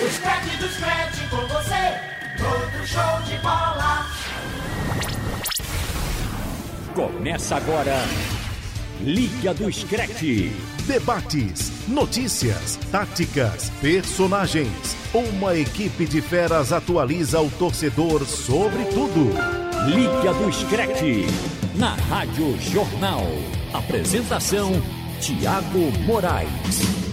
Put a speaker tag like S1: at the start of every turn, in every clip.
S1: O scratch do scratch com você, todo show de bola.
S2: Começa agora, Liga do Scratch.
S3: Debates, notícias, táticas, personagens. Uma equipe de feras atualiza o torcedor sobre tudo.
S2: Liga do Scratch, na Rádio Jornal. Apresentação, Tiago Moraes.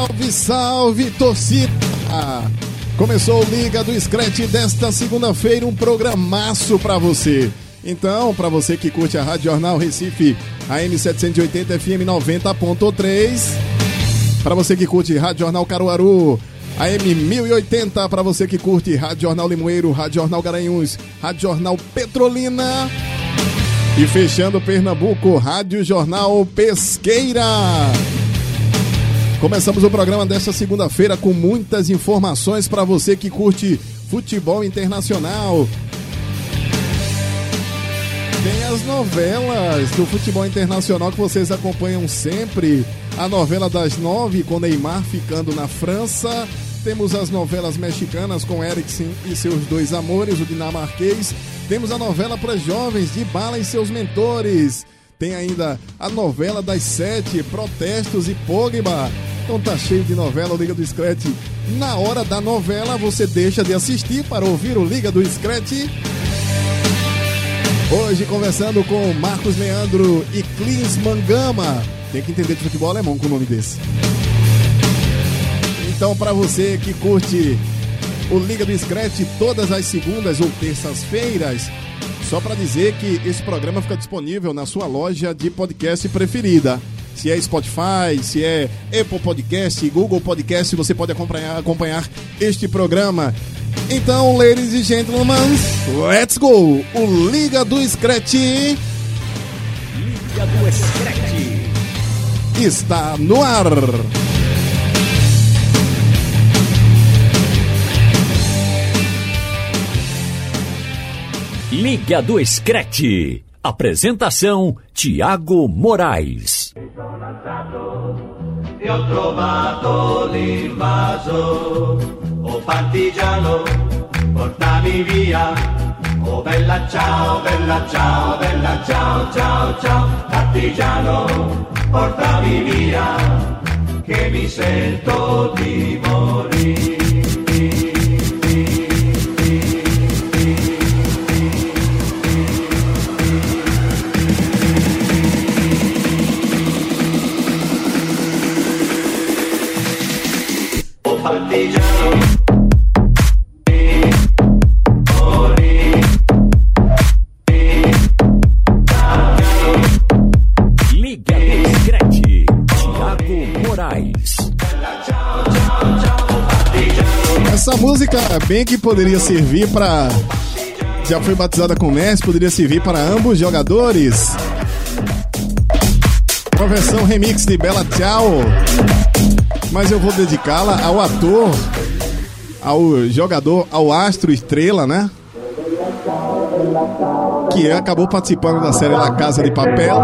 S4: Salve, salve, torcida! Começou o Liga do Scratch desta segunda-feira, um programaço pra você. Então, pra você que curte a Rádio Jornal Recife, AM 780 FM 90.3. Pra você que curte Rádio Jornal Caruaru, AM 1080. Pra você que curte Rádio Jornal Limoeiro, Rádio Jornal Garanhuns, Rádio Jornal Petrolina. E fechando Pernambuco, Rádio Jornal Pesqueira. Começamos o programa desta segunda-feira com muitas informações para você que curte futebol internacional. Tem as novelas do futebol internacional que vocês acompanham sempre. A novela das nove com Neymar ficando na França. Temos as novelas mexicanas com Eriksen e seus dois amores, o dinamarquês. Temos a novela para jovens de Bala e seus mentores. Tem ainda a novela das sete, Protestos e Pogba. Então tá cheio de novela, o Liga do Scratch. Na hora da novela, você deixa de assistir para ouvir o Liga do Scratch. Hoje conversando com Marcos Leandro e Clins Mangama. Tem que entender de futebol alemão com o nome desse. Então, para você que curte o Liga do Scratch todas as segundas ou terças-feiras, só para dizer que esse programa fica disponível na sua loja de podcast preferida. Se é Spotify, se é Apple Podcast, Google Podcast, você pode acompanhar, acompanhar este programa. Então, ladies and gentlemen, let's go! O Liga do Scratch
S2: Liga do Scratch.
S4: está no ar.
S2: Liga do Scratch. Apresentação, Tiago Moraes.
S5: e ho trovato l'invaso. Oh partigiano, portami via. Oh bella ciao, bella ciao, bella ciao, ciao, ciao. Partigiano, portami via, che mi sento di morire.
S4: Música bem que poderia servir para já foi batizada com Messi, poderia servir para ambos jogadores. Uma versão remix de Bela Tchau. Mas eu vou dedicá-la ao ator, ao jogador, ao astro estrela, né? Que acabou participando da série La Casa de Papel.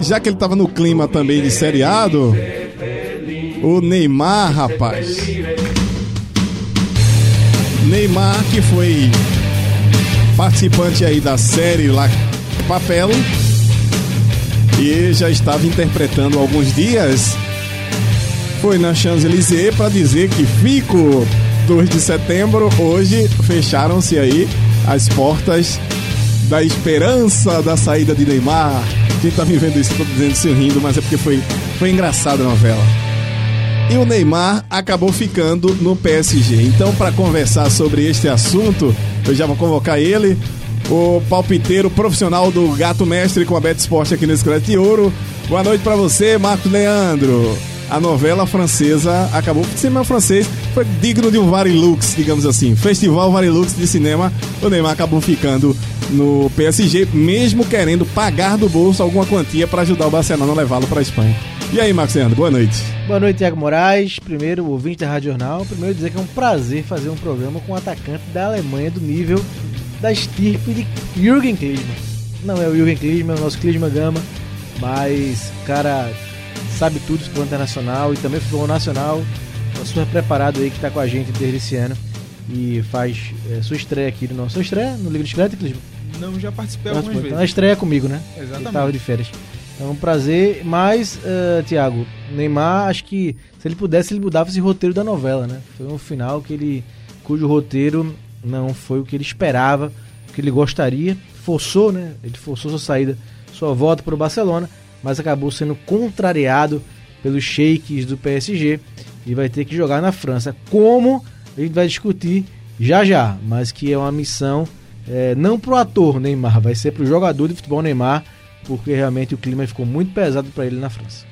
S4: E já que ele tava no clima também de seriado, o Neymar, rapaz. Neymar que foi participante aí da série lá Papel e já estava interpretando alguns dias. Foi na Champs-Élysées para dizer que fico 2 de setembro, hoje fecharam-se aí as portas da esperança da saída de Neymar. Quem tá vivendo isso, tô dizendo isso rindo, mas é porque foi, foi engraçada a novela. E o Neymar acabou ficando no PSG. Então, para conversar sobre este assunto, eu já vou convocar ele, o palpiteiro profissional do Gato Mestre com a Bet Sport aqui no Scratch de Ouro. Boa noite para você, Marcos Leandro. A novela francesa acabou por cinema francês, foi digno de um Varilux, digamos assim. Festival Varilux de cinema, o Neymar acabou ficando no PSG, mesmo querendo pagar do bolso alguma quantia para ajudar o Barcelona a levá-lo para a Espanha. E aí, Marcos Leandro, boa noite.
S6: Boa noite, Tiago Moraes. Primeiro, ouvinte da Rádio Jornal. Primeiro, dizer que é um prazer fazer um programa com um atacante da Alemanha do nível da estirpe de Jürgen Klinsmann. Não é o Jürgen Klinsmann, é o nosso Klinsmann Gama, mas, cara, sabe tudo do futebol internacional e também futebol nacional. Tá super preparado aí que está com a gente desde esse ano e faz é, sua estreia aqui no nosso. Sua estreia no Liga de Esqueleto, Clisma?
S7: Não, já participei algumas
S6: Então,
S7: vezes.
S6: a estreia é comigo, né?
S7: Exatamente.
S6: Ele tava de férias. É um prazer. Mas, uh, Tiago, Neymar, acho que se ele pudesse, ele mudava esse roteiro da novela, né? Foi um final que ele, cujo roteiro não foi o que ele esperava, o que ele gostaria. Forçou, né? Ele forçou sua saída, sua volta para o Barcelona, mas acabou sendo contrariado pelos sheiks do PSG e vai ter que jogar na França. Como a gente vai discutir já já, mas que é uma missão é, não pro ator Neymar, vai ser pro jogador de futebol Neymar, porque realmente o clima ficou muito pesado para ele na França.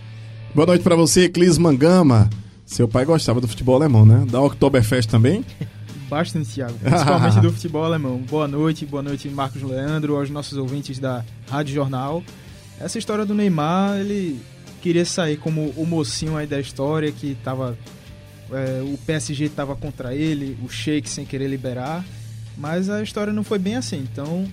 S4: Boa noite pra você, Clis Mangama. Seu pai gostava do futebol alemão, né? Da Oktoberfest também?
S7: Bastante, Thiago. Principalmente do futebol alemão. Boa noite, boa noite, Marcos Leandro, aos nossos ouvintes da Rádio Jornal. Essa história do Neymar, ele queria sair como o mocinho aí da história, que tava. é, o PSG tava contra ele, o Sheik sem querer liberar. Mas a história não foi bem assim. Então,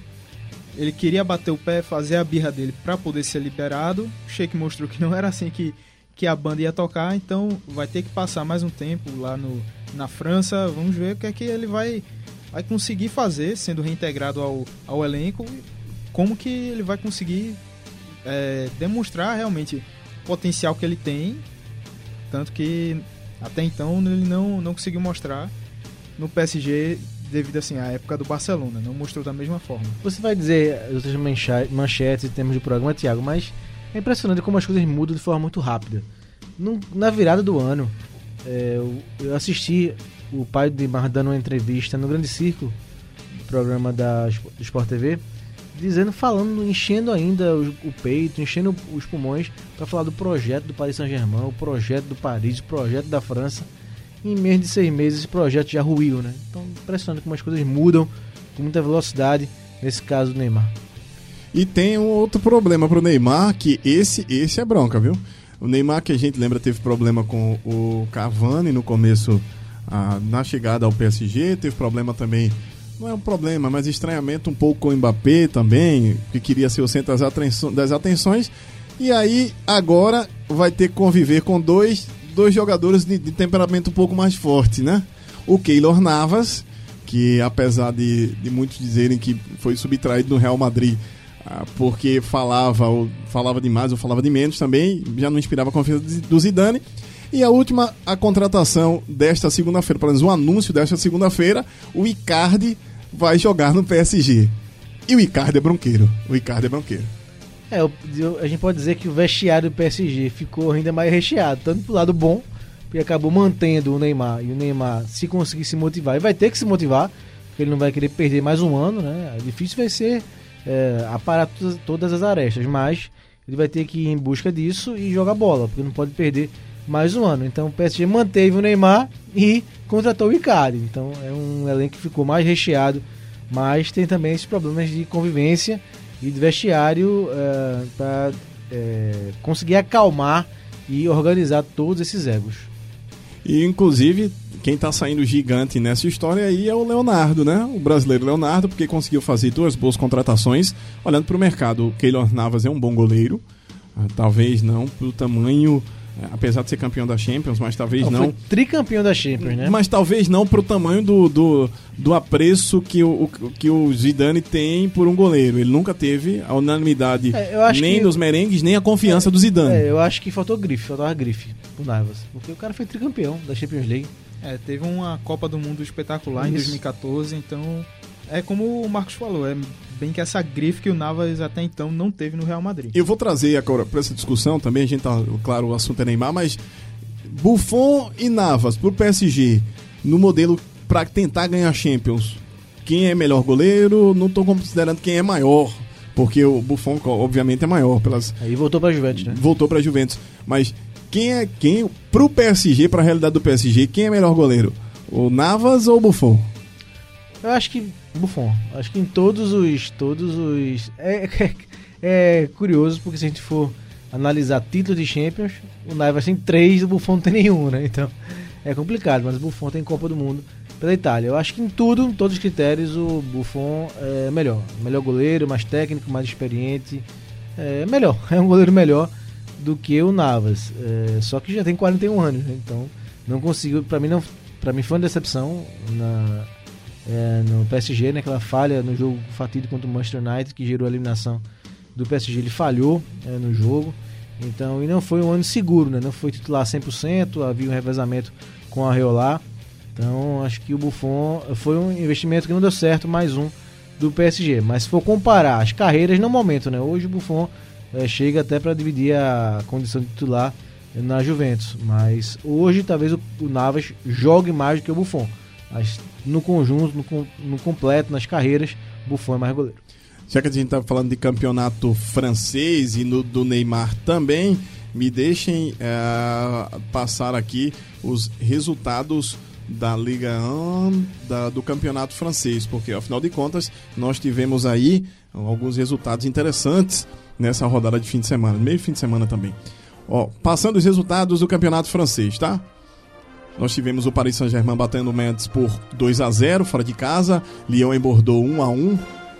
S7: ele queria bater o pé, fazer a birra dele para poder ser liberado. O Sheik mostrou que não era assim que, que a banda ia tocar, então vai ter que passar mais um tempo lá no, na França. Vamos ver o que é que ele vai, vai conseguir fazer, sendo reintegrado ao, ao elenco. Como que ele vai conseguir é, demonstrar realmente o potencial que ele tem. Tanto que até então ele não, não conseguiu mostrar no PSG devido assim à época do Barcelona, não mostrou da mesma forma.
S6: Você vai dizer as outras manchetes em termos de programa, Tiago, mas é impressionante como as coisas mudam de forma muito rápida. Num- na virada do ano, é, eu, eu assisti o pai de Neymar dando uma entrevista no Grande Circo, programa da, do Sport TV, dizendo, falando, enchendo ainda o, o peito, enchendo os pulmões para falar do projeto do Paris Saint-Germain, o projeto do Paris, o projeto da França. Em menos de seis meses esse projeto já ruiu, né? Então impressionante como as coisas mudam com muita velocidade, nesse caso do Neymar.
S4: E tem um outro problema pro Neymar, que esse, esse é bronca, viu? O Neymar, que a gente lembra, teve problema com o Cavani no começo, na chegada ao PSG, teve problema também, não é um problema, mas estranhamento um pouco com o Mbappé também, que queria ser o centro das atenções. E aí, agora, vai ter que conviver com dois, dois jogadores de, de temperamento um pouco mais forte, né? O Keylor Navas, que apesar de, de muitos dizerem que foi subtraído no Real Madrid ah, porque falava ou falava demais ou falava de menos também, já não inspirava a confiança do Zidane. E a última, a contratação desta segunda-feira, pelo menos o anúncio desta segunda-feira, o Icardi vai jogar no PSG. E o Icardi é bronqueiro. O Icardi é bronqueiro.
S6: É, eu- eu- a gente pode dizer que o vestiário do PSG ficou ainda mais recheado, tanto pro lado bom, porque acabou mantendo o Neymar, e o Neymar, se conseguir se motivar, e vai ter que se motivar, porque ele não vai querer perder mais um ano, né? Difícil vai ser é, aparar todas, todas as arestas, mas ele vai ter que ir em busca disso e jogar bola, porque não pode perder mais um ano. Então o PSG manteve o Neymar e contratou o Icardi. Então é um elenco que ficou mais recheado, mas tem também esses problemas de convivência e de vestiário para conseguir acalmar e organizar todos esses egos.
S4: E inclusive, quem tá saindo gigante nessa história aí é o Leonardo, né? O brasileiro Leonardo, porque conseguiu fazer duas boas contratações. Olhando pro mercado, o Keylor Navas é um bom goleiro. Ah, talvez não pro tamanho, eh, apesar de ser campeão da Champions, mas talvez
S6: Não,
S4: não.
S6: Foi tricampeão da Champions, né?
S4: Mas talvez não pro tamanho do, do, do apreço que o, o- que o Zidane tem por um goleiro. Ele nunca teve a unanimidade
S6: É, eu acho
S4: nem
S6: que-
S4: dos merengues, nem a confiança do Zidane.
S6: É, eu acho que faltou grife, faltava grife pro Navas. Porque o cara foi tricampeão da Champions League.
S7: É, teve uma Copa do Mundo espetacular em
S6: Isso.
S7: 2014, então é como o Marcos falou, é bem que essa grife que o Navas até então não teve no Real Madrid.
S4: Eu vou trazer agora para essa discussão também, a gente tá, claro, o assunto é Neymar, mas Buffon e Navas pro PSG no modelo para tentar ganhar Champions. Quem é melhor goleiro? Não tô considerando quem é maior, porque o Buffon obviamente é maior pelas
S6: Aí voltou pra Juventus, né?
S4: voltou para Juventus, mas quem é quem pro PSG, para a realidade do PSG, quem é melhor goleiro? O Navas ou o Buffon?
S6: Eu acho que Buffon. Acho que em todos os. Todos os. É, é, é curioso, porque se a gente for analisar títulos de Champions, o Navas tem três, o Buffon não tem nenhum, né? Então é complicado, mas o Buffon tem Copa do Mundo pela Itália. Eu acho que em tudo, em todos os critérios, o Buffon é melhor. Melhor goleiro, mais técnico, mais experiente. É melhor, é um goleiro melhor. do que o Navas. É, só que já tem 41 anos, né? então não consigo. Para mim não, para mim foi uma decepção na, é, no PSG, né? Aquela falha no jogo fatídico contra o Manchester United que gerou a eliminação do PSG. Ele falhou é, no jogo. Então, e não foi um ano seguro, né? Não foi titular 100%, havia um revezamento com a Reolá. Então, acho que o Buffon foi um investimento que não deu certo, mais um do PSG. Mas se for comparar as carreiras no momento, né? Hoje o Buffon é, chega até para dividir a condição de titular na Juventus. Mas hoje talvez o, o Navas jogue mais do que o Buffon. Mas no conjunto, no, no completo, nas carreiras, Buffon é mais goleiro.
S4: Já que a gente está falando de campeonato francês e no, do Neymar também, me deixem é, passar aqui os resultados da Liga 1 da, do campeonato francês, porque afinal de contas nós tivemos aí alguns resultados interessantes nessa rodada de fim de semana, meio fim de semana também. Ó, passando os resultados do campeonato francês, tá? Nós tivemos o Paris Saint-Germain batendo o Metz por 2 a 0 fora de casa, Lyon em Bordeaux 1 a 1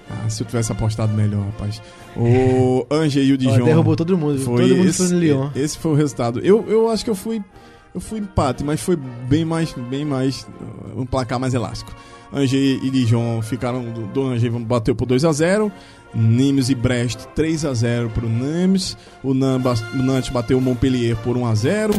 S4: ah, se eu tivesse apostado melhor, rapaz. O Angers e o Dijon. Ó,
S6: derrubou todo mundo.
S4: Foi
S6: todo mundo
S4: esse,
S6: foi no Lyon.
S4: Esse foi o resultado. Eu, eu acho que eu fui. Eu fui empate, mas foi bem mais. Bem mais. Um placar mais elástico. Angers e Dijon ficaram. Do, do Angers bateu por 2 a 0 Nimes e Brest 3 a 0 para o Nimes. O Nantes bateu o Montpellier por 1 a 0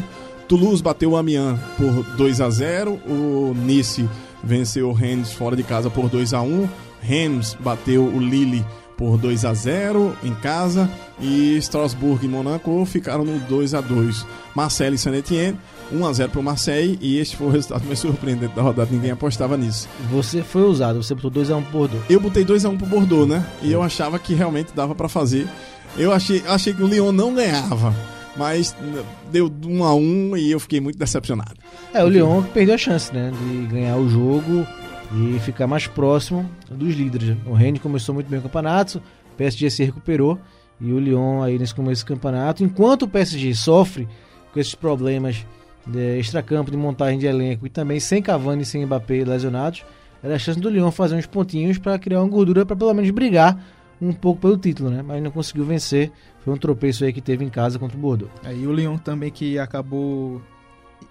S4: Toulouse bateu o Amiens por 2 a 0 O Nice venceu o Rennes fora de casa por 2 a 1 Reims bateu o Lille por 2 a 0 em casa e Strasbourg e Monaco ficaram no 2 a 2. Marseille e Saint-Étienne 1 a 0 para o Marseille e este foi o resultado mais surpreendente da rodada, ninguém apostava nisso.
S6: Você foi usado, você botou 2 a 1 pro Bordeaux.
S4: Eu botei 2 a 1 pro Bordeaux, né? E eu achava que realmente dava para fazer. Eu achei, achei que o Lyon não ganhava, mas deu 1 a 1 e eu fiquei muito decepcionado.
S6: É, o Lyon perdeu a chance, né, de ganhar o jogo e ficar mais próximo dos líderes. O Rennes começou muito bem o campeonato, o PSG se recuperou e o Lyon aí nesse começo do campeonato, enquanto o PSG sofre com esses problemas de extracampo, de montagem de elenco e também sem Cavani e sem Mbappé lesionados, era a chance do Lyon fazer uns pontinhos para criar uma gordura para pelo menos brigar um pouco pelo título, né? Mas não conseguiu vencer. Foi um tropeço aí que teve em casa contra o Bordeaux.
S7: Aí é, o Lyon também que acabou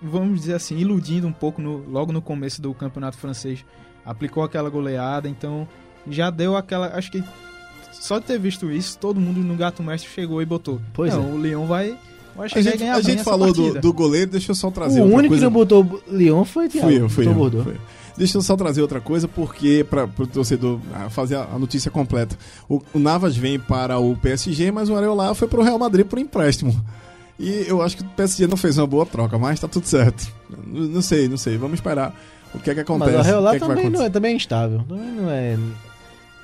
S7: vamos dizer assim, iludindo um pouco no, logo no começo do campeonato francês. Aplicou aquela goleada, então já deu aquela. Acho que só de ter visto isso, todo mundo no Gato Mestre chegou e botou.
S6: Pois
S7: não,
S6: é.
S7: o Lyon vai. vai
S4: A gente, a gente falou do, do, goleiro, deixa eu só trazer
S6: o
S4: outra
S6: único
S4: coisa.
S6: que não botou Lyon foi Thiago.
S4: Fui eu, fui eu,
S6: Bordeaux.
S4: fui eu. Deixa eu só trazer outra coisa, porque para o torcedor ah, fazer a notícia completa. O, o, Navas vem para o PSG, mas o Areola foi para o Real Madrid por empréstimo. E eu acho que o PSG não fez uma boa troca, mas tá tudo certo. Não, não sei, não sei. Vamos esperar o que é que acontece.
S6: Mas o Areola
S4: que é que
S6: também, não é, também é instável. Também não é,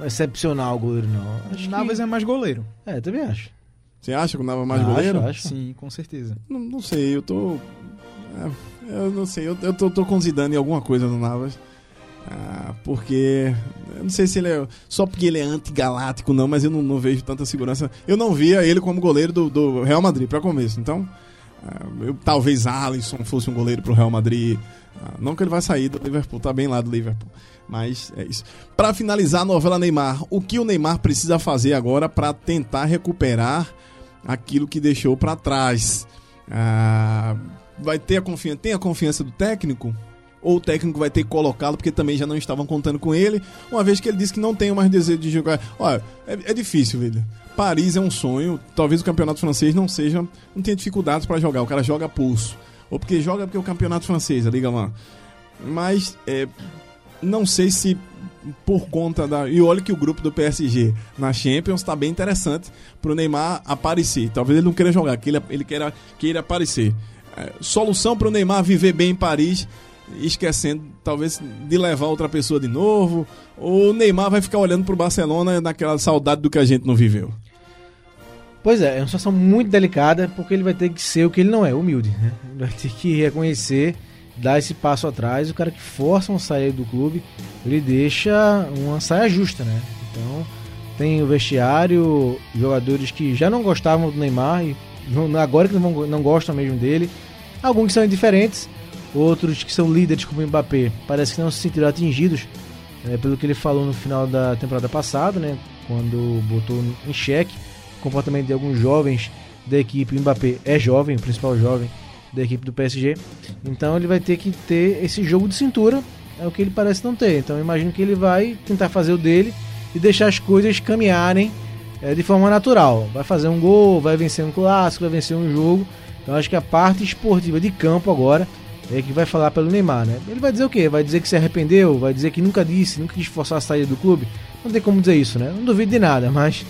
S6: excepcional o goleiro, não. Acho
S7: O Navas
S6: que...
S7: é mais goleiro.
S6: É, também acho.
S4: Você acha que o Navas é mais
S6: Acho,
S4: goleiro?
S6: acho.
S7: Sim, com certeza.
S4: Não, não sei, eu tô. é, eu não sei, eu, eu tô, tô com Zidane em alguma coisa no Navas. Ah, porque. Eu não sei se ele é. Só porque ele é antigaláctico, não, mas eu não, não vejo tanta segurança. Eu não via ele como goleiro do, do Real Madrid, para começo. Então. ah, eu, talvez Alisson fosse um goleiro pro Real Madrid. Ah, não que ele vai sair do Liverpool, tá bem lá do Liverpool. Mas é isso. Para finalizar a novela Neymar, o que o Neymar precisa fazer agora para tentar recuperar aquilo que deixou para trás? Ah, vai ter a confiança, tem a confiança do técnico? Ou o técnico vai ter que colocá-lo porque também já não estavam contando com ele, uma vez que ele disse que não tem mais desejo de jogar. Olha, é, é difícil, velho. Paris é um sonho, talvez o campeonato francês não seja, não tenha dificuldades para jogar, o cara joga pulso. Ou porque joga porque é o campeonato francês, a Liga 1. Mas é, não sei se por conta da. E olha que o grupo do PSG na Champions está bem interessante pro Neymar aparecer. Talvez ele não queira jogar, que ele, ele queira, queira aparecer. É, solução pro Neymar viver bem em Paris, esquecendo talvez de levar outra pessoa de novo. Ou o Neymar vai ficar olhando pro Barcelona naquela saudade do que a gente não viveu.
S6: Pois é, é uma situação muito delicada, porque ele vai ter que ser o que ele não é, humilde. Né? Ele vai ter que reconhecer, dar esse passo atrás. O cara que força uma saída do clube, ele deixa uma saia justa, né? Então, tem o vestiário, jogadores que já não gostavam do Neymar e agora que não, não gostam mesmo dele. Alguns que são indiferentes, outros que são líderes como o Mbappé, parece que não se sentiram atingidos é, pelo que ele falou no final da temporada passada, né? Quando botou em xeque o comportamento de alguns jovens da equipe, o Mbappé é jovem, o principal jovem da equipe do PSG. Então ele vai ter que ter esse jogo de cintura, é o que ele parece não ter. Então imagino que ele vai tentar fazer o dele e deixar as coisas caminharem é, de forma natural. Vai fazer um gol, vai vencer um clássico, vai vencer um jogo. Então acho que a parte esportiva de campo agora é que vai falar pelo Neymar, né? Ele vai dizer o quê? Vai dizer que se arrependeu, vai dizer que nunca disse, nunca quis forçar a saída do clube. Não tem como dizer isso, né? Não duvido de nada, mas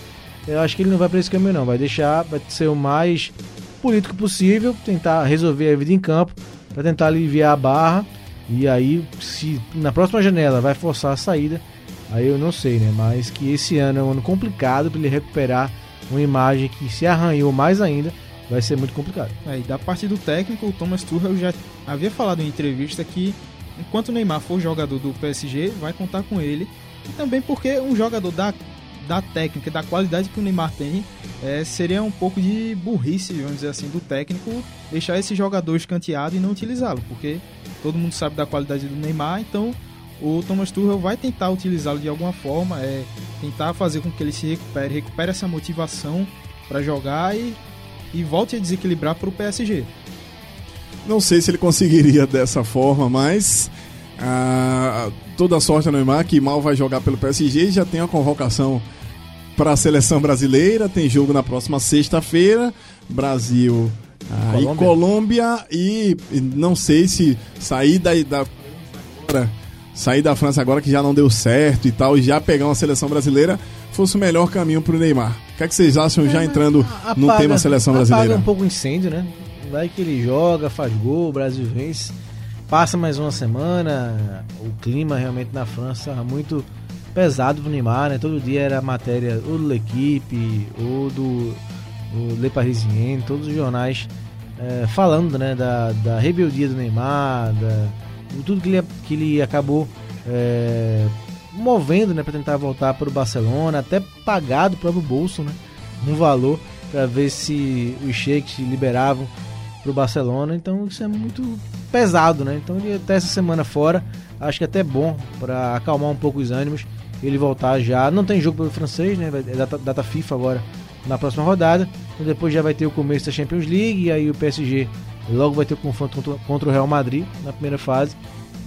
S6: eu acho que ele não vai para esse caminho não. Vai deixar, vai ser o mais político possível, tentar resolver a vida em campo, para tentar aliviar a barra. E aí, se na próxima janela vai forçar a saída, aí eu não sei, né? Mas que esse ano é um ano complicado para ele recuperar uma imagem que se arranhou mais ainda, vai ser muito complicado.
S7: É, e da parte do técnico, o Thomas Tuchel já havia falado em entrevista que enquanto o Neymar for jogador do PSG, vai contar com ele. E também porque um jogador da, da técnica, da qualidade que o Neymar tem, é, seria um pouco de burrice, vamos dizer assim, do técnico deixar esse jogador escanteado e não utilizá-lo, porque todo mundo sabe da qualidade do Neymar, então o Thomas Tuchel vai tentar utilizá-lo de alguma forma, é tentar fazer com que ele se recupere, recupere essa motivação para jogar e, e volte a desequilibrar para o PSG.
S4: Não sei se ele conseguiria dessa forma, mas ah, toda a sorte ao Neymar, que mal vai jogar pelo PSG, já tem a convocação para a seleção brasileira, tem jogo na próxima sexta-feira, Brasil ah, e Colômbia, e, e não sei se sair da, da sair da França agora que já não deu certo e tal, e já pegar uma seleção brasileira fosse o melhor caminho para o Neymar. O que, é que vocês acham já entrando
S6: Apaga-
S4: no tema seleção brasileira?
S6: Apaga um pouco o incêndio, né? Vai que ele joga, faz gol, o Brasil vence. Passa mais uma semana, o clima realmente na França tá muito pesado pro Neymar, né? Todo dia era matéria ou do L'Equipe, ou do o Le Parisien, todos os jornais eh, falando, né, da, da rebeldia do Neymar, da, tudo que ele, que ele acabou eh, movendo, né, para tentar voltar para o Barcelona, até pagar do próprio bolso, né, um valor para ver se os sheiks liberavam para o Barcelona. Então isso é muito pesado, né? Então ele até essa semana fora, acho que é até bom para acalmar um pouco os ânimos. Ele voltar já. Não tem jogo pelo francês, né? É data, data FIFA agora na próxima rodada. Então depois já vai ter o começo da Champions League e aí o PSG logo vai ter o confronto contra, o Real Madrid na primeira fase.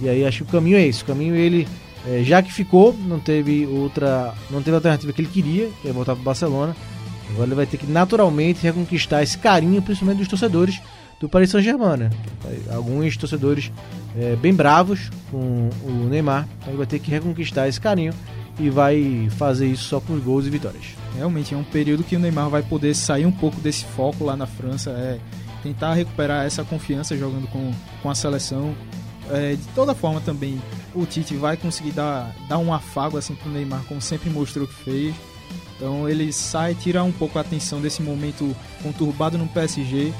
S6: E aí acho que o caminho é esse. O caminho ele é, já que ficou, não teve outra, não teve alternativa que ele queria, que é voltar para o Barcelona. Agora ele vai ter que naturalmente reconquistar esse carinho, principalmente dos torcedores do Paris Saint-Germain. Né? Alguns torcedores é, bem bravos com o Neymar, então ele vai ter que reconquistar esse carinho e vai fazer isso só com gols e vitórias.
S7: Realmente é um período que o Neymar vai poder sair um pouco desse foco lá na França, é tentar recuperar essa confiança jogando com, com a seleção. É, de toda forma também o Tite vai conseguir dar, dar um afago assim pro Neymar, como sempre mostrou que fez. Então ele sai, tira um pouco a atenção desse momento conturbado no PSG,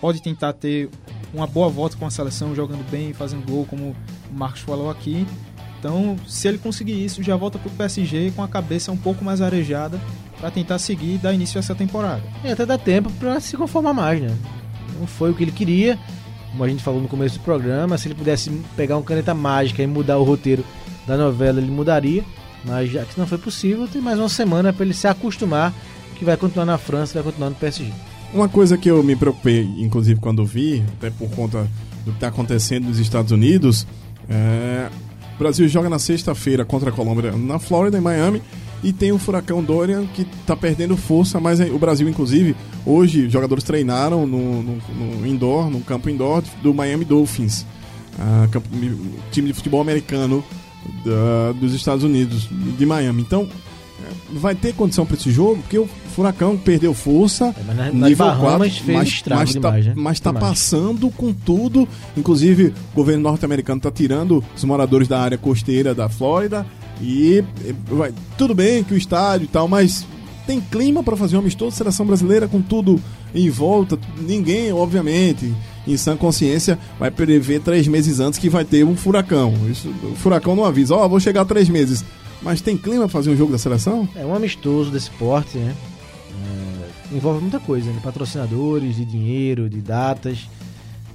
S7: pode tentar ter uma boa volta com a seleção, jogando bem, fazendo gol, como o Marcos falou aqui. Então, se ele conseguir isso, já volta pro PSG com a cabeça um pouco mais arejada para tentar seguir e dar início a essa temporada.
S6: E até dá tempo para se conformar mais, né? Não foi o que ele queria, como a gente falou no começo do programa. Se ele pudesse pegar uma caneta mágica e mudar o roteiro da novela, ele mudaria. Mas já que não foi possível, tem mais uma semana para ele se acostumar que vai continuar na França, vai continuar no PSG.
S4: Uma coisa que eu me preocupei, inclusive quando vi, até por conta do que está acontecendo nos Estados Unidos, é... o Brasil joga na sexta-feira contra a Colômbia na Flórida, em Miami, e tem o furacão Dorian que está perdendo força, mas o Brasil, inclusive, hoje os jogadores treinaram no, no, no indoor, no campo indoor do Miami Dolphins, ah, campo- time de futebol americano da- dos Estados Unidos, de Miami. Então, é, vai ter condição para esse jogo, porque o furacão perdeu força,
S6: É, mas na-
S4: nível
S6: Bahamas
S4: 4,
S6: fez
S4: mas,
S6: estrago
S4: mas tá,
S6: né?
S4: mas tá
S6: Demais.
S4: passando com tudo. Inclusive, o governo norte-americano tá tirando os moradores da área costeira da Flórida. E vai, tudo bem que o estádio e tal, mas tem clima para fazer um amistoso, seleção brasileira com tudo em volta. Ninguém, obviamente, em sã consciência, vai prever três meses antes que vai ter um furacão. Isso, o furacão não avisa, ó, vou chegar três meses. Mas tem clima pra fazer um jogo da seleção?
S6: É um amistoso desse porte, né? É, envolve muita coisa, né? Patrocinadores, de dinheiro, de datas.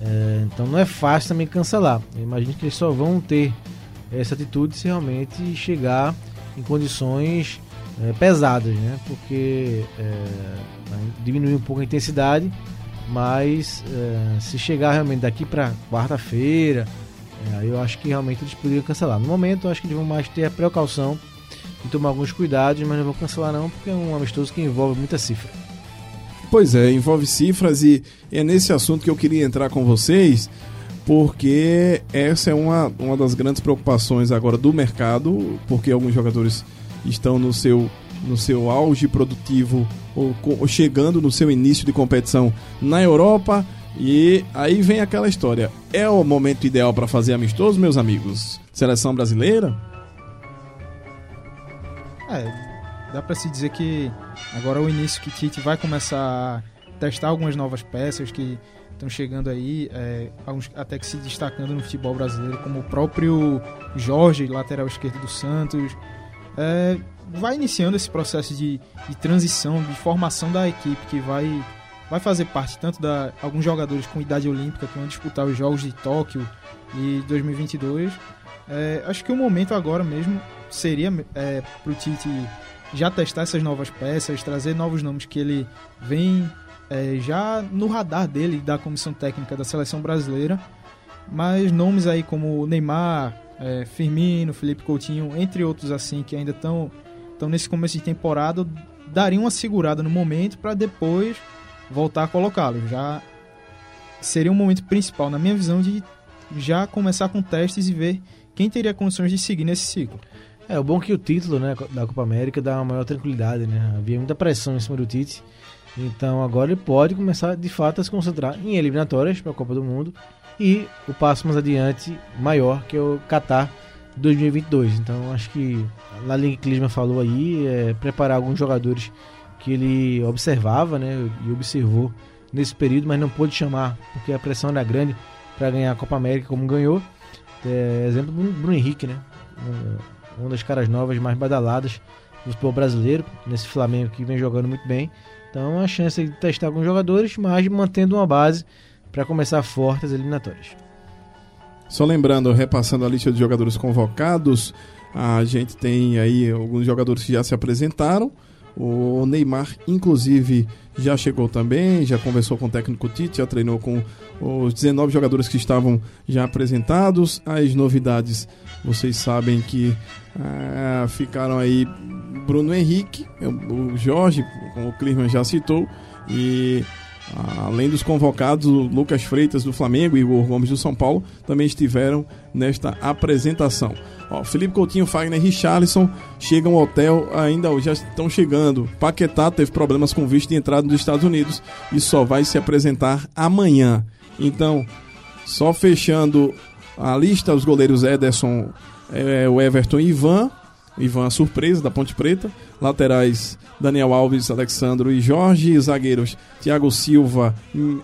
S6: É, então não é fácil também cancelar. Eu imagino que eles só vão ter essa atitude se realmente chegar em condições é, pesadas, né? Porque é, diminuir um pouco a intensidade, mas é, se chegar realmente daqui para quarta-feira, é, eu acho que realmente eles poderiam cancelar. No momento, eu acho que eles vão mais ter a precaução e tomar alguns cuidados, mas não vou cancelar não, porque é um amistoso que envolve muita cifra.
S4: Pois é, envolve cifras e é nesse assunto que eu queria entrar com vocês, porque essa é uma, uma das grandes preocupações agora do mercado, porque alguns jogadores estão no seu, no seu auge produtivo ou, ou chegando no seu início de competição na Europa. E aí vem aquela história: é o momento ideal para fazer amistoso, meus amigos? Seleção brasileira?
S7: É, dá pra se dizer que agora é o início que Tite vai começar a testar algumas novas peças que estão chegando aí, é, até que se destacando no futebol brasileiro, como o próprio Jorge, lateral esquerdo do Santos. É, vai iniciando esse processo de, de transição, de formação da equipe que vai, vai fazer parte tanto da alguns jogadores com idade olímpica que vão disputar os Jogos de Tóquio e 2022. É, acho que o momento agora mesmo seria é, para o Tite já testar essas novas peças, trazer novos nomes que ele vem é, já no radar dele da comissão técnica da seleção brasileira, mas nomes aí como Neymar, é, Firmino, Felipe Coutinho, entre outros assim que ainda estão estão nesse começo de temporada, dariam uma segurada no momento para depois voltar a colocá-los. Já seria um momento principal, na minha visão, de já começar com testes e ver quem teria condições de seguir nesse ciclo.
S6: É, o bom é que o título né, da Copa América dá uma maior tranquilidade, né? Havia muita pressão em cima do Tite. Então agora ele pode começar de fato a se concentrar em eliminatórias para a Copa do Mundo e o passo mais adiante maior que é o Qatar 2022. Então acho que na que Klinsmann falou aí é preparar alguns jogadores que ele observava, né, e observou nesse período, mas não pôde chamar porque a pressão era grande para ganhar a Copa América como ganhou. É, exemplo Bruno Henrique, né? Um- das caras novas mais badaladas do futebol brasileiro, nesse Flamengo que vem jogando muito bem. Então, a chance de testar alguns jogadores, mas mantendo uma base para começar forte as eliminatórias.
S4: Só lembrando, repassando a lista de jogadores convocados, a gente tem aí alguns jogadores que já se apresentaram. O Neymar, inclusive, já chegou também, já conversou com o técnico Tite, já treinou com os 19 jogadores que estavam já apresentados. As novidades, vocês sabem que ah, ficaram aí Bruno Henrique, o Jorge, como o Klinsmann já citou, e ah, além dos convocados, Lucas Freitas do Flamengo e o Gomes do São Paulo também estiveram nesta apresentação. Ó, Felipe Coutinho, Fagner e Richarlison chegam ao hotel, ainda já estão chegando. Paquetá teve problemas com visto de entrada nos Estados Unidos e só vai se apresentar amanhã. Então, só fechando a lista, os goleiros Ederson, é, o Everton e Ivan. Ivan, surpresa da Ponte Preta. Laterais, Daniel Alves, Alexandro e Jorge. Zagueiros, Thiago Silva,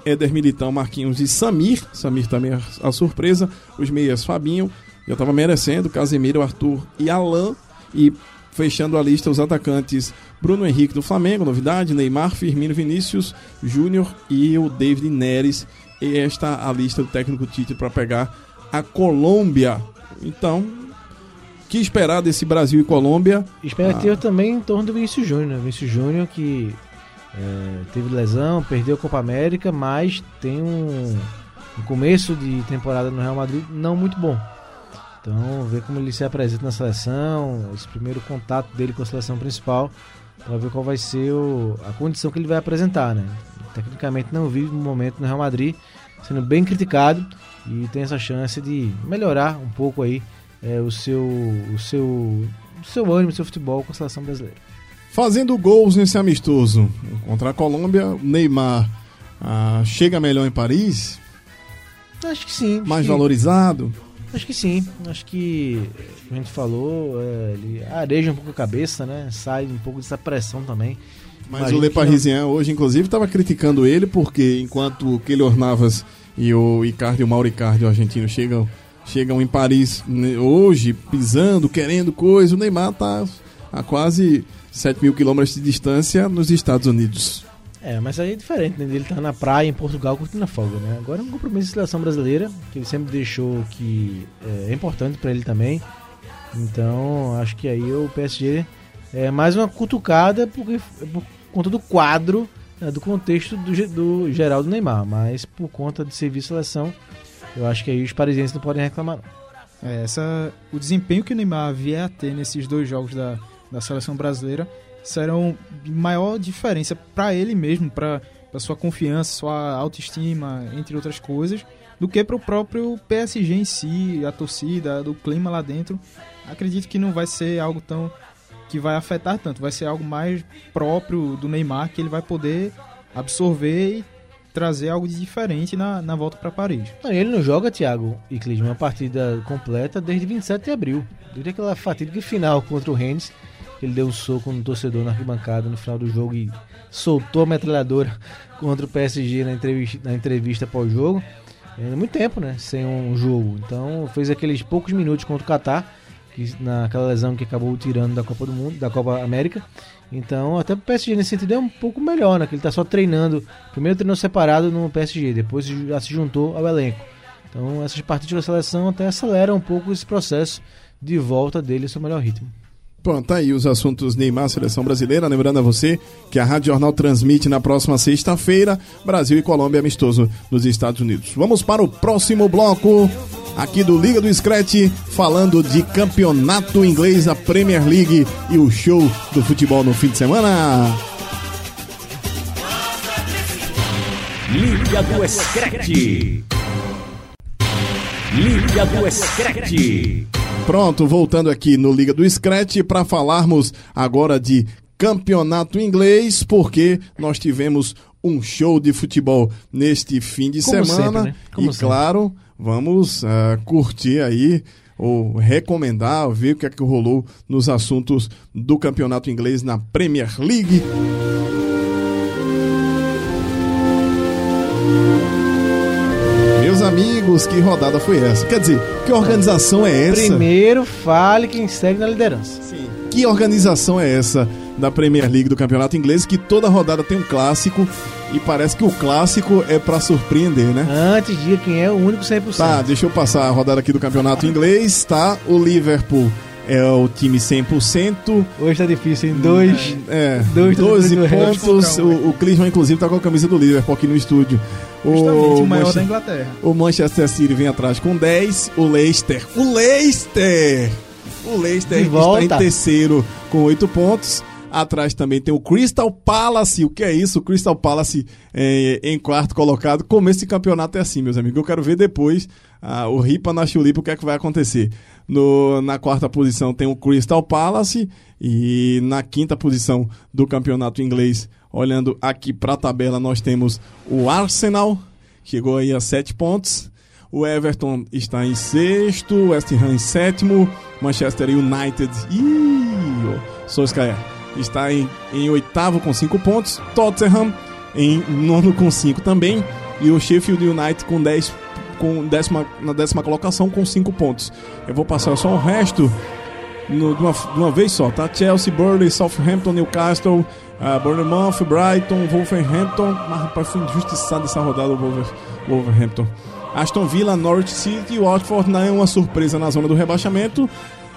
S4: Éder Militão, Marquinhos e Samir. Samir também a, a surpresa. Os meias, Fabinho, já estava merecendo. Casemiro, Arthur e Alain. E fechando a lista, os atacantes Bruno Henrique do Flamengo, novidade, Neymar, Firmino, Vinícius, Júnior e o David Neres. E esta a lista do técnico Tite para pegar a Colômbia. Então, que esperar desse Brasil e Colômbia?
S6: Expectativa também em torno do Vinícius Júnior, né? Vinícius Júnior que é, teve lesão, perdeu a Copa América, mas tem um, um começo de temporada no Real Madrid não muito bom. Então, ver como ele se apresenta na seleção, esse primeiro contato dele com a seleção principal, para ver qual vai ser o- a condição que ele vai apresentar, né? Tecnicamente não vive um momento no Real Madrid, sendo bem criticado e tem essa chance de melhorar um pouco aí é, o seu o seu o seu ânimo, o seu futebol com a seleção brasileira.
S4: Fazendo gols nesse amistoso contra a Colômbia, o Neymar ah, chega melhor em Paris,
S6: Acho que sim.
S4: mais
S6: que,
S4: valorizado.
S6: Acho que sim. Acho que como a gente falou, é, ele areja um pouco a cabeça, né? Sai um pouco dessa pressão também.
S4: Mas
S6: Imagino
S4: o Le
S6: que não-
S4: Parisien hoje, inclusive, estava criticando ele porque enquanto o Keylor Navas e o Icardi, o Mauro Icardi, o argentino, chegam, chegam em Paris né, hoje, pisando, querendo coisa, o Neymar está a quase 7 mil quilômetros de distância nos Estados Unidos.
S6: É, mas aí é diferente, né? Ele tá na praia em Portugal curtindo a folga, né? Agora é um compromisso de seleção brasileira, que ele sempre deixou que é, é importante pra ele também. Então, acho que aí o PSG É mais uma cutucada porque, por conta do quadro, né, do contexto do, do geral do Neymar. Mas por conta de serviço seleção, eu acho que aí os parisienses não podem reclamar. Não.
S7: É, essa, o desempenho que o Neymar vier a ter nesses dois jogos da, da seleção brasileira serão de maior diferença para ele mesmo, para sua confiança, sua autoestima, entre outras coisas, do que para o próprio PSG em si, a torcida, do clima lá dentro. Acredito que não vai ser algo tão que vai afetar tanto, vai ser algo mais próprio do Neymar que ele vai poder absorver e trazer algo de diferente na, na volta para Paris.
S6: Ele não joga, Thiago e Clis, uma partida completa desde 27 de abril. Desde aquela fatídica final contra o Rennes, ele deu um soco no torcedor na arquibancada no final do jogo e soltou a metralhadora contra o PSG na entrevista, na entrevista pós-jogo. É muito tempo, né? Sem um jogo. Então fez aqueles poucos minutos contra o Catar, que, naquela lesão que acabou tirando da Copa do Mundo, da Copa América. Então, até o PSG nesse sentido é um pouco melhor, né? Que ele tá só treinando. Primeiro treinou separado no PSG, depois já se juntou ao elenco. Então, essas partidas da seleção até aceleram um pouco esse processo de volta dele ao seu melhor ritmo.
S4: Pronto, tá aí os assuntos Neymar, seleção brasileira. Lembrando a você que a Rádio Jornal transmite na próxima sexta-feira Brasil e Colômbia amistoso nos Estados Unidos. Vamos para o próximo bloco aqui do Liga do Scratch, falando de campeonato inglês, a Premier League e o show do futebol no fim de semana.
S2: Liga do Scratch. Liga do Scratch.
S4: Pronto, voltando aqui no Liga do Scratch para falarmos agora de campeonato inglês, porque nós tivemos um show de futebol neste fim de
S6: Como
S4: semana.
S6: sempre, né? Como
S4: e
S6: sempre.
S4: claro, vamos ah, curtir aí ou recomendar, ver o que é que rolou nos assuntos do campeonato inglês na Premier League. Amigos, que rodada foi essa? Quer dizer, que organização é essa?
S6: Primeiro, fale quem segue na liderança.
S4: Que organização é essa da Premier League do Campeonato Inglês que toda rodada tem um clássico e parece que o clássico é pra surpreender, né?
S6: Antes, diga quem é o único 100%.
S4: Tá, deixa eu passar a rodada aqui do Campeonato Inglês, tá? O Liverpool é o time 100%.
S6: Hoje tá difícil, em dois.
S4: É,
S6: Dois
S4: 12
S6: do resto.
S4: pontos. O, o Cleveland, inclusive, tá com a camisa do Liverpool aqui no estúdio.
S7: Justamente o, maior
S4: Manche-
S7: da Inglaterra.
S4: o Manchester City vem atrás com 10. O Leicester. O Leicester! O Leicester está em terceiro com 8 pontos. Atrás também tem o Crystal Palace. O que é isso? O Crystal Palace é, em quarto colocado. Começo de campeonato é assim, meus amigos. Eu quero ver depois ah, o Ripa na Chulipa o que é que vai acontecer. No, na quarta posição tem o Crystal Palace. E na quinta posição do campeonato inglês, olhando aqui para a tabela, nós temos o Arsenal. Chegou aí a 7 pontos. O Everton está em sexto, West Ham em sétimo, Manchester United ih, Solskjaer está em, em oitavo com cinco pontos, Tottenham em nono com cinco também e o Sheffield United com 10 com décima, na décima colocação com cinco pontos. Eu vou passar só o resto no- de, uma, de uma vez só, tá? Chelsea, Burnley, Southampton, Newcastle, uh, Bournemouth, Brighton, Wolverhampton. Mas rapaz, foi injustiçado essa rodada o Wolver- Wolverhampton. Aston Villa, Norwich City e Watford não é uma surpresa na zona do rebaixamento.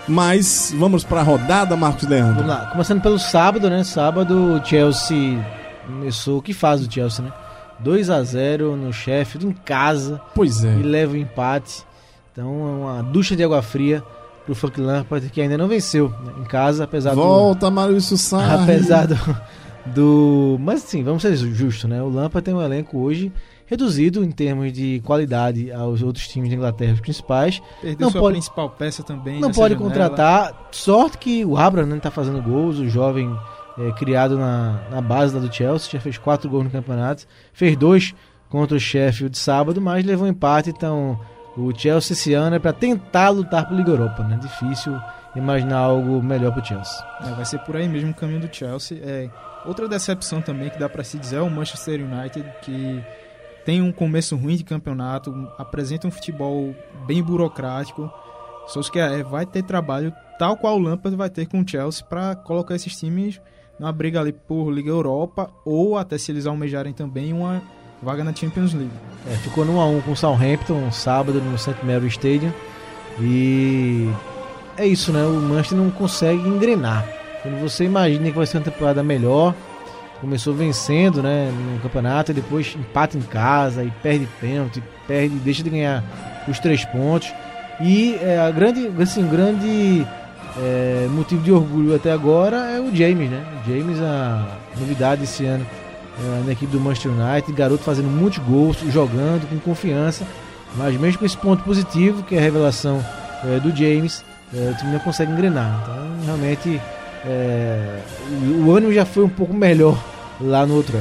S4: Mas vamos para a rodada, Marcos Leandro.
S6: Vamos lá, começando pelo sábado, né? Sábado, o Chelsea começou. O que faz o Chelsea, né? 2 a 0 no Sheffield, em casa,
S4: Pois é.
S6: e leva o empate. Então, é uma ducha de água fria pro Frank Lampard, que ainda não venceu né, em casa, apesar do.
S4: Volta, Maurício Sarri.
S6: Apesar do, do. Mas sim, vamos ser justos, né? O Lampard tem um elenco hoje reduzido em termos de qualidade aos outros times da Inglaterra, os principais.
S7: Perdeu
S6: Não
S7: sua
S6: pode-
S7: principal peça também.
S6: Não pode
S7: janela.
S6: contratar. Sorte que o Abraham não tá fazendo gols, o jovem é, criado na, na base lá do Chelsea, já fez quatro gols no campeonato, fez dois contra o Sheffield sábado, mas levou um empate, então o Chelsea esse ano é para tentar lutar por Liga Europa, né? Difícil imaginar algo melhor pro Chelsea.
S7: É, vai ser por aí mesmo o caminho do Chelsea. É, outra decepção também que dá pra se dizer é o Manchester United, que tem um começo ruim de campeonato, apresenta um futebol bem burocrático. Só que é, vai ter trabalho tal qual o Lampard vai ter com o Chelsea para colocar esses times numa briga ali por Liga Europa ou até se eles almejarem também uma vaga na Champions League.
S6: É, ficou no 1x1 com o Southampton sábado no St. Mary Stadium. E é isso, né? O Manchester não consegue engrenar. Quando você imagina que vai ser uma temporada melhor, começou vencendo, né, no campeonato, e depois empata em casa e perde pênalti, perde, deixa de ganhar os três pontos. E é, a grande, assim, grande é, motivo de orgulho até agora é o James, né? O James, a novidade esse ano é, na equipe do Manchester United, garoto fazendo muitos gols, jogando com confiança, mas mesmo com esse ponto positivo, que é a revelação é, do James, é, o time não consegue engrenar. Então, realmente, é, o, ânimo já foi um pouco melhor lá no outro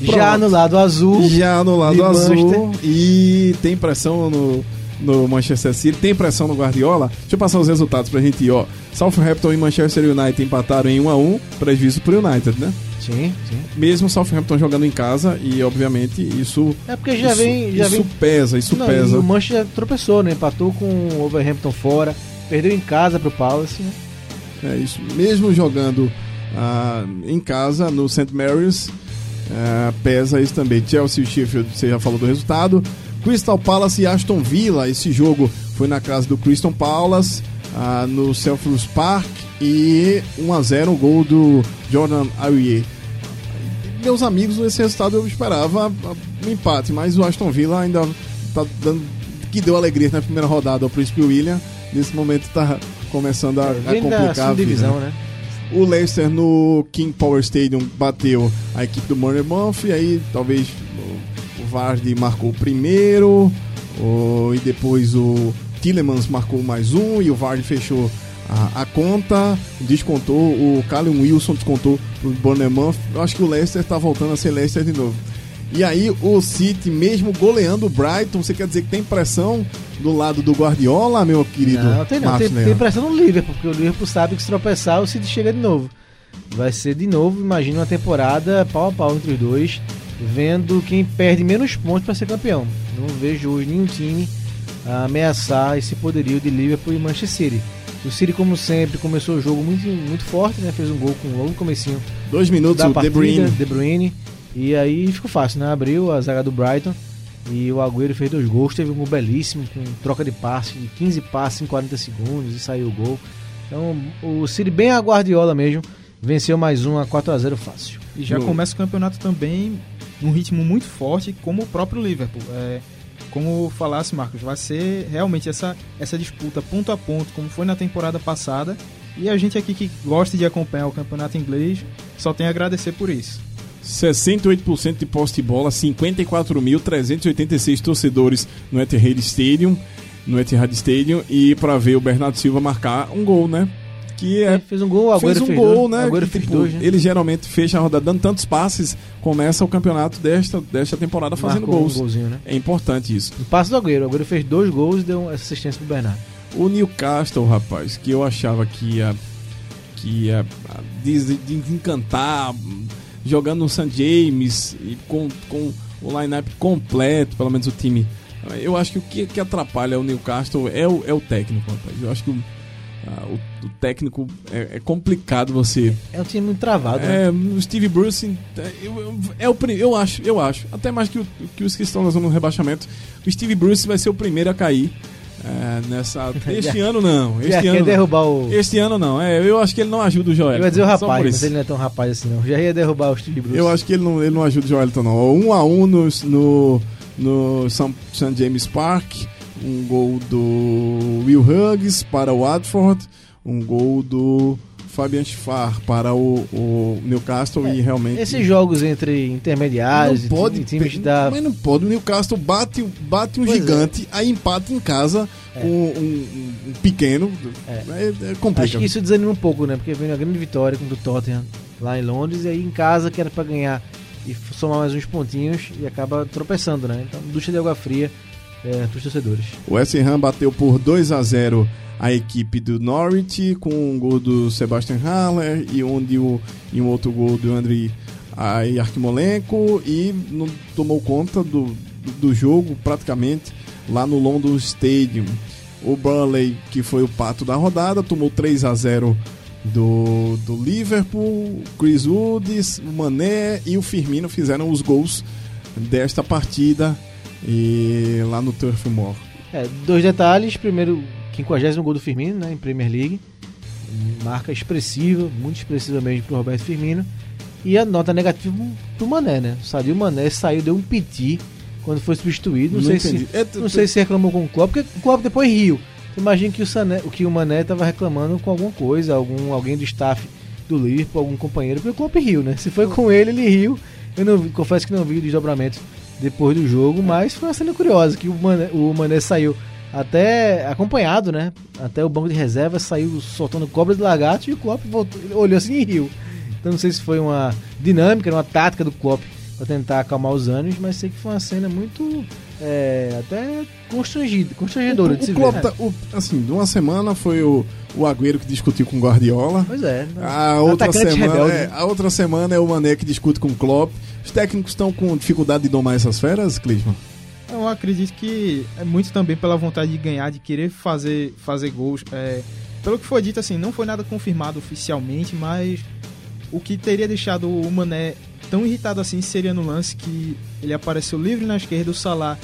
S6: Já no lado azul,
S4: Já no lado azul.
S6: Manchester.
S4: E tem pressão no, no Manchester City, tem pressão no Guardiola. Deixa eu passar os resultados pra gente ir, ó. Southampton e Manchester United empataram em 1 a 1 prejuízo pro United, né?
S6: sim, sim.
S4: Mesmo Southampton jogando em casa e obviamente isso
S6: É porque já
S4: isso,
S6: vem, já
S4: isso
S6: vem
S4: pesa, isso
S6: Não,
S4: pesa.
S6: o Manchester tropeçou, né? Empatou com o Overhampton fora, perdeu em casa pro Palace, né?
S4: É isso. Mesmo jogando ah, em casa no St. Mary's, ah, pesa isso também. Chelsea e Sheffield, você já falou do resultado. Crystal Palace e Aston Villa. Esse jogo foi na casa do Crystal Palace, ah, no Selfridges Park. E 1 a 0 o gol do Jordan Aurier. Meus amigos, esse resultado eu esperava um empate, mas o Aston Villa ainda tá dando que deu alegria na primeira rodada ao Príncipe William. Nesse momento tá começando a, a complicar a vida.
S6: divisão, né?
S4: O Leicester no King Power Stadium bateu a equipe do Bournemouth e aí talvez o, Vardy marcou o primeiro e depois o Tillemans marcou mais um e o Vardy fechou a, a conta, descontou, o Callum Wilson descontou pro Bournemouth. Eu acho que o Leicester tá voltando a ser Leicester de novo. E aí o City, mesmo goleando o Brighton, você quer dizer que tem pressão do lado do Guardiola, meu querido?
S6: Não, tem não.
S4: Marcos
S6: Tem, tem pressão no Liverpool, porque o Liverpool sabe que se tropeçar, o City chega de novo. Vai ser de novo, imagina uma temporada pau a pau entre os dois, vendo quem perde menos pontos para ser campeão. Não vejo hoje nenhum time ameaçar esse poderio de Liverpool e Manchester City. O City, como sempre, começou o jogo muito, muito forte, né? Fez um gol com logo no comecinho
S4: Dois minutos,
S6: da
S4: o De
S6: partida,
S4: Bruyne.
S6: De Bruyne. E aí ficou fácil, né? Abriu a zaga do Brighton e o Agüero fez dois gols, teve um gol belíssimo, com troca de passe, de 15 passes em 40 segundos e saiu o gol. Então o City bem a Guardiola mesmo, venceu mais um a 4x0 fácil.
S7: E já começa o campeonato também num ritmo muito forte, como o próprio Liverpool. É, como falasse, Marcos, vai ser realmente essa, essa disputa ponto a ponto, como foi na temporada passada. E a gente aqui que gosta de acompanhar o campeonato inglês só tem a agradecer por isso.
S4: 68% de posse de bola, 54.386 torcedores no Etihad Stadium, no Etihad Stadium e para ver o Bernardo Silva marcar um gol, né? Que é
S6: Ele fez um gol, o
S4: fez um
S6: fez
S4: gol,
S6: dois,
S4: né?
S6: Agüero
S4: que, tipo,
S6: dois, né?
S4: Ele geralmente fecha a rodada dando tantos passes, começa o campeonato desta, desta temporada fazendo
S6: Marcou
S4: gols.
S6: Um golzinho, né?
S4: É importante isso.
S6: O passe do Agüero, o Agüero fez dois gols e deu essa assistência pro Bernardo.
S4: O Newcastle, rapaz, que eu achava que ia, que ia ah, des- desencantar, hum, jogando no St. James e com, com o line-up completo, pelo menos o time. Eu acho que o que, que atrapalha o Newcastle é o, é o técnico, rapaz. Eu acho que o, ah, o, o técnico é, é complicado você.
S6: É um time muito travado, né?
S4: É, o Steve Bruce é, eu, eu, é o, eu acho, eu acho, até mais que, o- que os que estão na zona do rebaixamento, o Steve Bruce vai ser o primeiro a cair é, nessa. Este ano não,
S6: Já
S4: este
S6: quer
S4: ano. não.
S6: derrubar o.
S4: Este ano não, é, eu acho que ele não ajuda o Joel.
S6: Eu ia dizer o rapaz, mas ele não é tão rapaz assim não. Já ia derrubar o Steve Bruce.
S4: Eu acho que ele não, ele não ajuda o Joelton, não. Um a um no, no, no St. James Park, um gol do Will Hughes para o Watford, um gol do Fabian Schaffer para o, o Newcastle e realmente...
S6: Esses jogos entre intermediários
S4: não
S6: e
S4: pode,
S6: ti- times da.
S4: mas não pode. O Newcastle bate, bate um
S6: Pois é.
S4: gigante, aí empata em casa com um, um- pequeno.
S6: É.
S4: É, é complicado.
S6: Acho que isso desanima um pouco, né? Porque veio uma grande vitória contra o Tottenham lá em Londres e aí em casa que era pra ganhar e somar mais uns pontinhos e acaba tropeçando, né? Então, ducha de água fria é, pros torcedores.
S4: O West Ham bateu por 2 a 0 a equipe do Norwich com um gol do Sebastian Haller e, onde o, e um outro gol do Andriy Yarmolenko e não tomou conta do, do, do jogo praticamente lá no London Stadium. O Burnley, que foi o pato da rodada, tomou 3 a 0 do, do Liverpool. Chris Woods, o Mané e o Firmino fizeram os gols desta partida e lá no Turf Moor.
S6: É, dois detalhes. Primeiro, 50 gol do Firmino, né? Em Premier League. Marca expressiva, muito expressiva mesmo pro Roberto Firmino. E a nota negativa pro Mané, né? O Sadio Mané saiu, deu um piti quando foi substituído. Não,
S4: Não
S6: sei
S4: entendi.
S6: se
S4: É, tu-
S6: não sei se reclamou com o Klopp, porque o Klopp depois riu. Imagina que o, Sané, que o Mané tava reclamando com alguma coisa, algum, alguém do staff do Liverpool, algum companheiro, porque o Klopp riu, né? Se foi com ele, ele riu. Eu não confesso que não vi o desdobramento depois do jogo, mas foi uma cena curiosa, que o Mané, o Mané saiu até acompanhado, né? Até o banco de reserva saiu soltando cobra de lagarto e o Klopp voltou, olhou assim e riu. Então não sei se foi uma dinâmica, uma tática do Klopp para tentar acalmar os ânimos, mas sei que foi uma cena muito é, até constrangida, constrangedora
S4: o,
S6: de se
S4: o Klopp
S6: ver.
S4: tá- o- assim, de uma semana foi o, o Agüero que discutiu com o Guardiola.
S6: Pois é.
S4: A outra, semana, é, a outra semana é o Mané que discute com o Klopp. Os técnicos estão com dificuldade de domar essas feras, Clisman?
S7: Eu acredito que é muito também pela vontade de ganhar, de querer fazer, fazer gols. É, pelo que foi dito, assim, não foi nada confirmado oficialmente, mas o que teria deixado o Mané tão irritado assim seria no lance que ele apareceu livre na esquerda, o Salah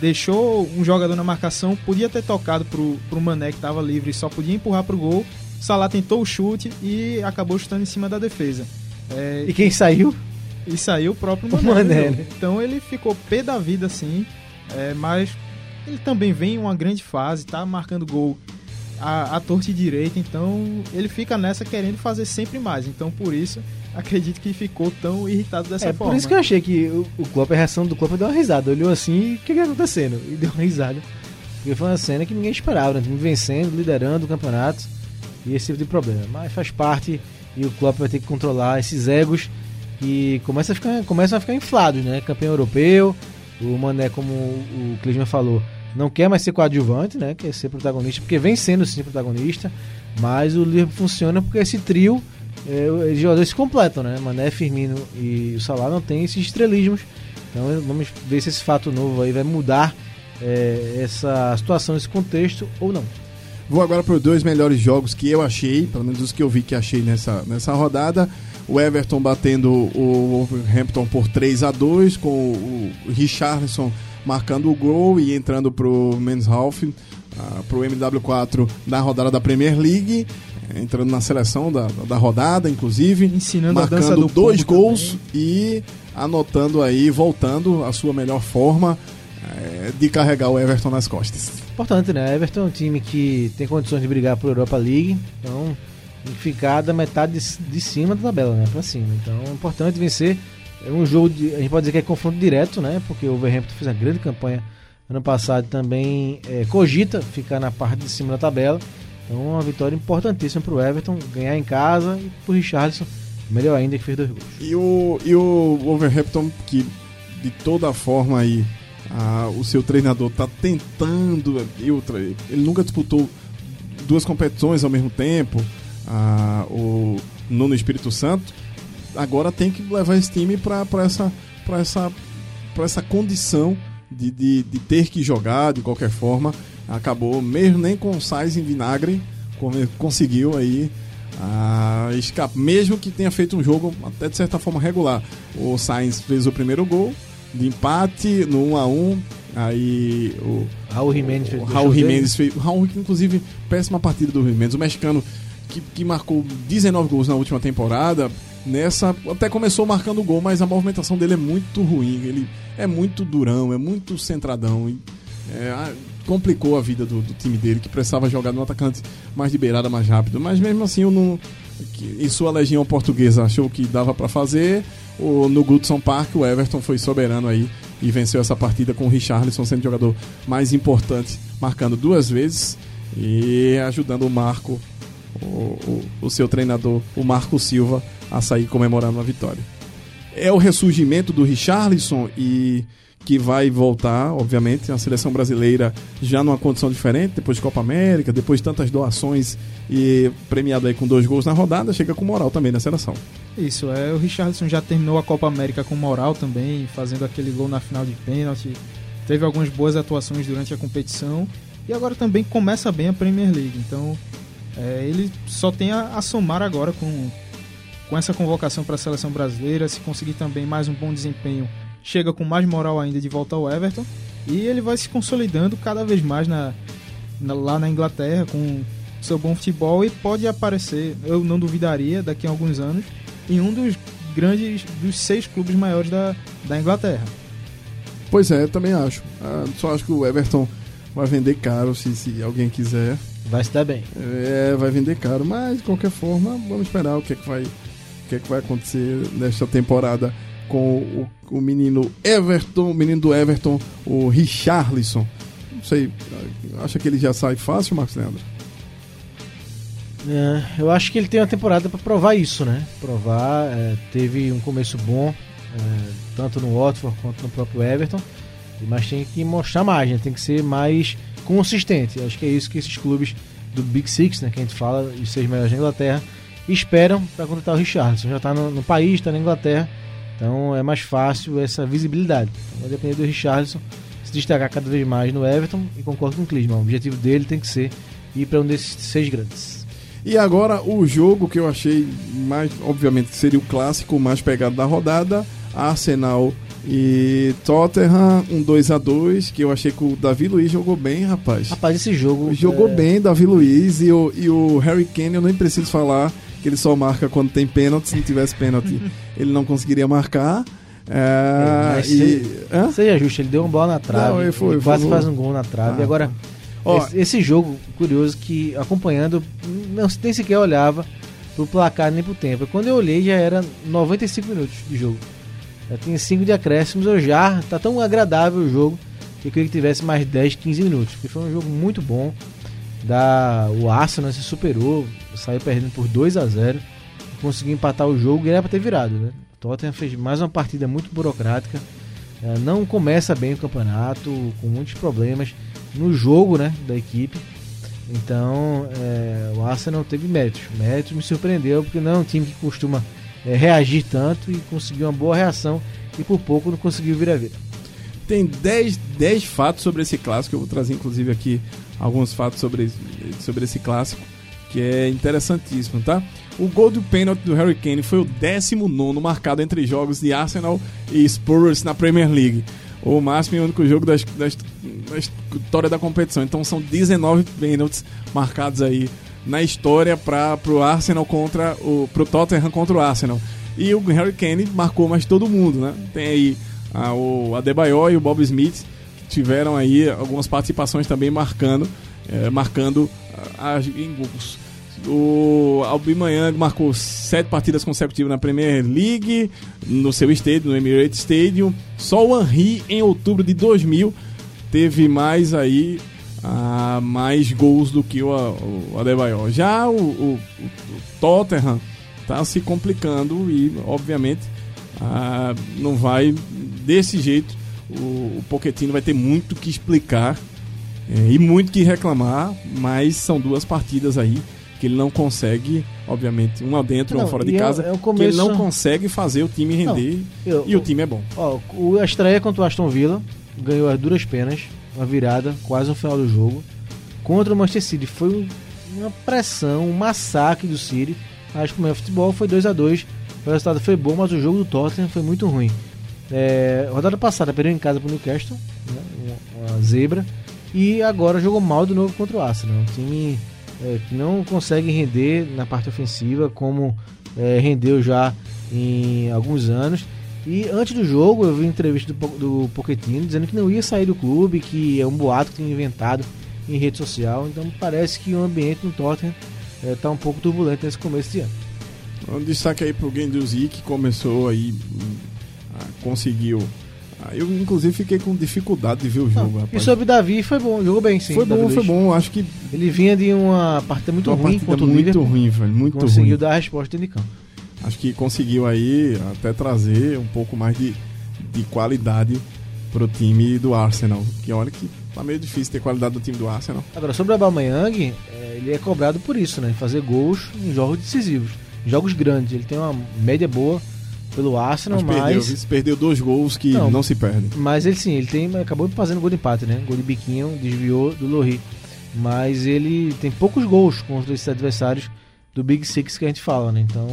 S7: deixou um jogador na marcação, podia ter tocado pro, pro Mané que estava livre e só podia empurrar pro gol. Salah tentou o chute e acabou chutando em cima da defesa. É,
S6: E quem saiu?
S7: E saiu o próprio
S6: O
S7: Mané. Né?
S6: né?
S7: Então ele ficou pé da vida, assim. é, mas ele também vem em uma grande fase, tá marcando gol a, a torta direita. Então ele fica nessa querendo fazer sempre mais. Então por isso acredito que ficou tão irritado dessa
S6: É
S7: forma.
S6: por isso que eu achei que o, o Klopp, a reação do Klopp deu uma risada. Olhou assim, o que que tá acontecendo? E deu uma risada. Porque foi uma cena que ninguém esperava, né? Time vencendo, liderando o campeonato e esse tipo de problema. Mas faz parte e o Klopp vai ter que controlar esses egos que começam a ficar, começam a ficar inflados, né? Campeão europeu, o Mané, como o Klinsmann falou, não quer mais ser coadjuvante, né? Quer ser protagonista, porque vem sendo sim protagonista, mas o Liverpool funciona porque esse trio é, os jogadores se completam, né? Mané, Firmino e o Salah não tem esses estrelismos. Então vamos ver se esse fato novo aí vai mudar é, essa situação, esse contexto ou não.
S4: Vou agora para os dois melhores jogos que eu achei, pelo menos os que eu vi que achei nessa, nessa rodada. O Everton batendo o Wolverhampton por 3 a 2 com o Richarlison marcando o gol e entrando pro Manshalf, uh, pro MW4 na rodada da Premier League, entrando na seleção da, da rodada, inclusive,
S7: Ensinando a dança
S4: marcando
S7: do
S4: dois gols e anotando aí, voltando à sua melhor forma eh, de carregar o Everton nas costas.
S6: Importante, né? Everton é um time que tem condições de brigar por Europa League, então ficar da metade de, de cima da tabela, né? Pra cima. Então é importante vencer. É um jogo de. A gente pode dizer que é confronto direto, né? Porque o Wolverhampton fez uma grande campanha ano passado também é, cogita ficar na parte de cima da tabela. Então uma vitória importantíssima pro Everton, ganhar em casa e pro Richarlison, melhor ainda que fez dois gols.
S4: E o, e o Wolverhampton, que de toda forma aí, o seu treinador tá tentando. ele nunca disputou duas competições ao mesmo tempo. Ah, o Nuno Espírito Santo. Agora tem que levar esse time para essa, pra essa, pra essa condição de, de, de ter que jogar de qualquer forma. Acabou, mesmo nem com sais em vinagre, conseguiu aí ah. Mesmo que tenha feito um jogo até de certa forma regular. O Sainz fez o primeiro gol de empate no 1 a 1 Aí o,
S6: Raul Jimenez fez
S4: o Raul. Jimenez fez. Raul, inclusive, péssima partida do Jimenez. O mexicano que, que marcou 19 gols na última temporada. Nessa, até começou marcando gol, mas a movimentação dele é muito ruim. Ele é muito durão, é muito centradão. e, é, complicou a vida do, do time dele, que precisava jogar no atacante mais de beirada, mais rápido. Mas mesmo assim, o não, em sua legião portuguesa achou que dava para fazer. O, no Goodson Park, o Everton foi soberano aí e venceu essa partida com o Richarlison sendo o jogador mais importante, marcando duas vezes e ajudando o Marco, o, o, seu treinador, o Marco Silva, a sair comemorando a vitória. É o ressurgimento do Richarlison e que vai voltar, obviamente, a seleção brasileira já numa condição diferente, depois de Copa América, depois de tantas doações e premiado aí com dois gols na rodada, chega com moral também na seleção.
S7: Isso, é, o Richarlison já terminou a Copa América com moral também, fazendo aquele gol na final de pênalti. Teve algumas boas atuações durante a competição e agora também começa bem a Premier League. Então, é, ele só tem a, a somar agora com, com essa convocação para a seleção brasileira. Se conseguir também mais um bom desempenho, chega com mais moral ainda de volta ao Everton e ele vai se consolidando cada vez mais na, na- lá na Inglaterra com seu bom futebol e pode aparecer, eu não duvidaria, daqui a alguns anos, em um dos grandes, dos seis clubes maiores da, da Inglaterra.
S4: Pois é, também acho. Ah, só acho que o Everton vai vender caro se, se alguém quiser.
S6: Vai se dar bem.
S4: É, vai vender caro, mas de qualquer forma, vamos esperar o que é que vai, o que é que vai acontecer nesta temporada com o, o menino Everton, o menino do Everton, o Richarlison. Não sei, acha que ele já sai fácil, Marcos Leandro?
S6: É, eu acho que ele tem uma temporada para provar isso, né? Provar, é, teve um começo bom, é, tanto no Watford quanto no próprio Everton, mas tem que mostrar mais, né? Tem que ser mais consistente. Acho que é isso que esses clubes do Big Six, né, que a gente fala, os seis melhores da Inglaterra, esperam para contratar o Richardson. Já está no, no, país, está na Inglaterra, então é mais fácil essa visibilidade. Então vai depender do Richardson se destacar cada vez mais no Everton e concordo com o Klinsmann. O objetivo dele tem que ser ir para um desses seis grandes.
S4: E agora o jogo que eu achei mais, obviamente, seria o clássico mais pegado da rodada, Arsenal e Tottenham, um 2 a 2 que eu achei que o Davi Luiz jogou bem, rapaz.
S6: Rapaz, esse jogo.
S4: Jogou é... bem, Davi Luiz. E o, e o Harry Kane, eu nem preciso falar que ele só marca quando tem pênalti. Se não tivesse pênalti, ele não conseguiria marcar. É,
S6: é, e, seja justo, ele deu uma bola na trave. Não, ele foi, quase faz um gol na trave. Ah, agora, ó, esse, esse, jogo, curioso, que acompanhando, não nem sequer olhava pro placar nem pro tempo. Quando eu olhei, já era 95 minutos de jogo. Já tem 5 de acréscimos, eu já. Tá tão agradável o jogo que eu queria que tivesse mais 10, 15 minutos. Porque foi um jogo muito bom. Da, o Arsenal se superou, saiu perdendo por 2 a 0 Conseguiu empatar o jogo e era para ter virado. Né? O Tottenham fez mais uma partida muito burocrática. É, não começa bem o campeonato, com muitos problemas no jogo né, da equipe. Então é, o Arsenal teve méritos. Méritos me surpreendeu, porque não é um time que costuma é, reagir tanto e conseguiu uma boa reação e por pouco não conseguiu vir a vida.
S4: Tem 10, 10 fatos sobre esse clássico, eu vou trazer inclusive aqui alguns fatos sobre, sobre esse clássico, que é interessantíssimo, tá? O gol do pênalti do Harry Kane foi o 19 marcado entre jogos de Arsenal e Spurs na Premier League. O máximo e único jogo da história da competição. Então são 19 pênaltis marcados aí na história para o Arsenal contra o pro Tottenham contra o Arsenal. E o Harry Kane marcou mais todo mundo, né? Tem aí a, o Adebayor e o Bob Smith que tiveram aí algumas participações também marcando, é, marcando a, a, em gols. O Aubameyang marcou sete partidas consecutivas na Premier League, no seu estádio, no Emirates Stadium. Só o Henry, em outubro de 2000, teve mais aí ah, mais gols do que o, o Adebayor. Já o, o, o Tottenham está se complicando e, obviamente, ah, não vai desse jeito. O, o Pochettino vai ter muito que explicar é, e muito que reclamar, mas são duas partidas aí que ele não consegue, obviamente, uma dentro e uma fora de é casa, é, é começo... que ele não consegue fazer o time render não, eu, e o time é bom.
S6: Ó, a estreia contra o Aston Villa ganhou as duras penas uma virada quase no final do jogo contra o Manchester City. Foi um, uma pressão, um massacre do City. Mas como é futebol, foi 2 a 2 O resultado foi bom, mas o jogo do Tottenham foi muito ruim. É, rodada passada perdeu em casa para o Newcastle, né, uma, zebra. E agora jogou mal de novo contra o Arsenal. Um time é, que não consegue render na parte ofensiva como é, rendeu já em alguns anos. E antes do jogo, eu vi uma entrevista do, do Pochettino dizendo que não ia sair do clube, que é um boato que tem inventado em rede social. Então parece que o ambiente no Tottenham está é, um pouco turbulento nesse começo de ano.
S4: Um destaque aí pro Guendouzi, que começou aí, conseguiu eu, inclusive, fiquei com dificuldade de ver o jogo. Não,
S6: e sobre Davi, foi bom, jogou bem, sim.
S4: Foi bom, foi bom. Acho que.
S6: Ele vinha de uma partida muito uma ruim
S4: partida muito ruim, velho. Muito
S6: conseguiu
S4: ruim.
S6: dar a resposta de campo
S4: acho que conseguiu aí até trazer um pouco mais de, de qualidade pro time do Arsenal. Que olha que tá meio difícil ter qualidade do time do Arsenal.
S6: Agora, sobre o Aubameyang, é, ele é cobrado por isso, né? Fazer gols em jogos decisivos, em jogos grandes. Ele tem uma média boa pelo Arsenal, mas...
S4: Perdeu, mas... perdeu dois gols que não, não, se perdem.
S6: Mas ele sim, ele tem, acabou fazendo gol de empate, né? Gol de biquinho, desviou do Lohri. Mas ele tem poucos gols contra esses adversários do Big Six que a gente fala, né? Então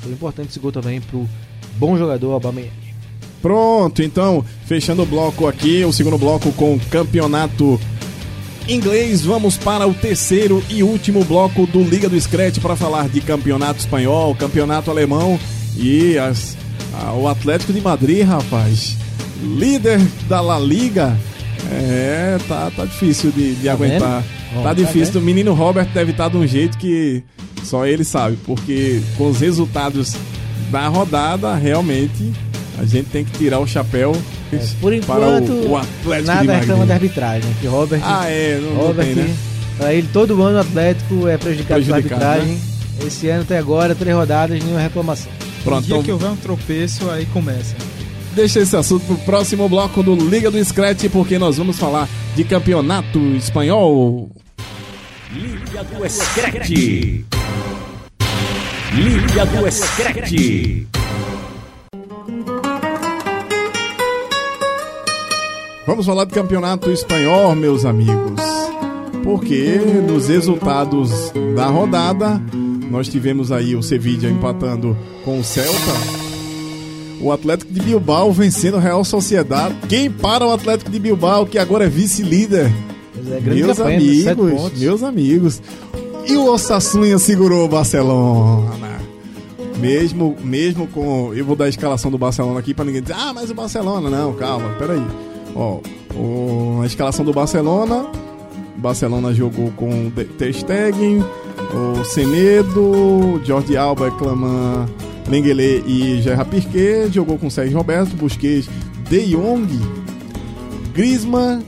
S6: foi importante esse gol também pro bom jogador Aubameyang.
S4: Pronto, então, fechando o bloco aqui, o segundo bloco com o campeonato inglês, vamos para o terceiro e último bloco do Liga do Scratch para falar de campeonato espanhol, campeonato alemão e as, a- o Atlético de Madrid, rapaz. Líder da La Liga. É, tá, tá difícil de, de aguentar.
S6: Ó,
S4: tá
S6: tá
S4: difícil. O menino Robert deve estar de um jeito que só ele sabe, porque com os resultados da rodada, realmente a gente tem que tirar o chapéu
S6: É, por
S4: para
S6: enquanto,
S4: o, o Atlético
S6: nada
S4: Madrid.
S6: reclama da arbitragem. Que Robert,
S4: Ah, é, não, não
S6: Robert
S4: tem, né?
S6: pra ele, todo ano o Atlético é prejudicado, pela
S4: Prejudicado, né?
S6: arbitragem. Esse ano até agora, três rodadas, nenhuma reclamação.
S4: Pronto,
S7: no dia
S4: então
S7: que houver um tropeço, aí começa.
S4: deixa esse assunto pro próximo bloco do Liga do Scratch, porque nós vamos falar de campeonato espanhol.
S2: Liga do Scratch. Liga do Scratch.
S4: Vamos falar de campeonato espanhol, meus amigos. Porque nos resultados da rodada, nós tivemos aí o Sevilla empatando com o Celta. O Atlético de Bilbao vencendo o Real Sociedade. Quem para o Atlético de Bilbao, que agora é vice-líder?
S6: É grande
S4: Meus amigos, meus amigos. E o Osasuna segurou o Barcelona. Mesmo, mesmo com. Eu vou dar a escalação do Barcelona aqui pra ninguém dizer, ah, mas o Barcelona. Não, calma, peraí. Ó, o, a escalação do Barcelona. O Barcelona jogou com o Stegen, o Semedo, Jordi Alba, Claman, Lengele e Gerard Piquet. Jogou com Sérgio Roberto, Busquets, De Jong, Griezmann,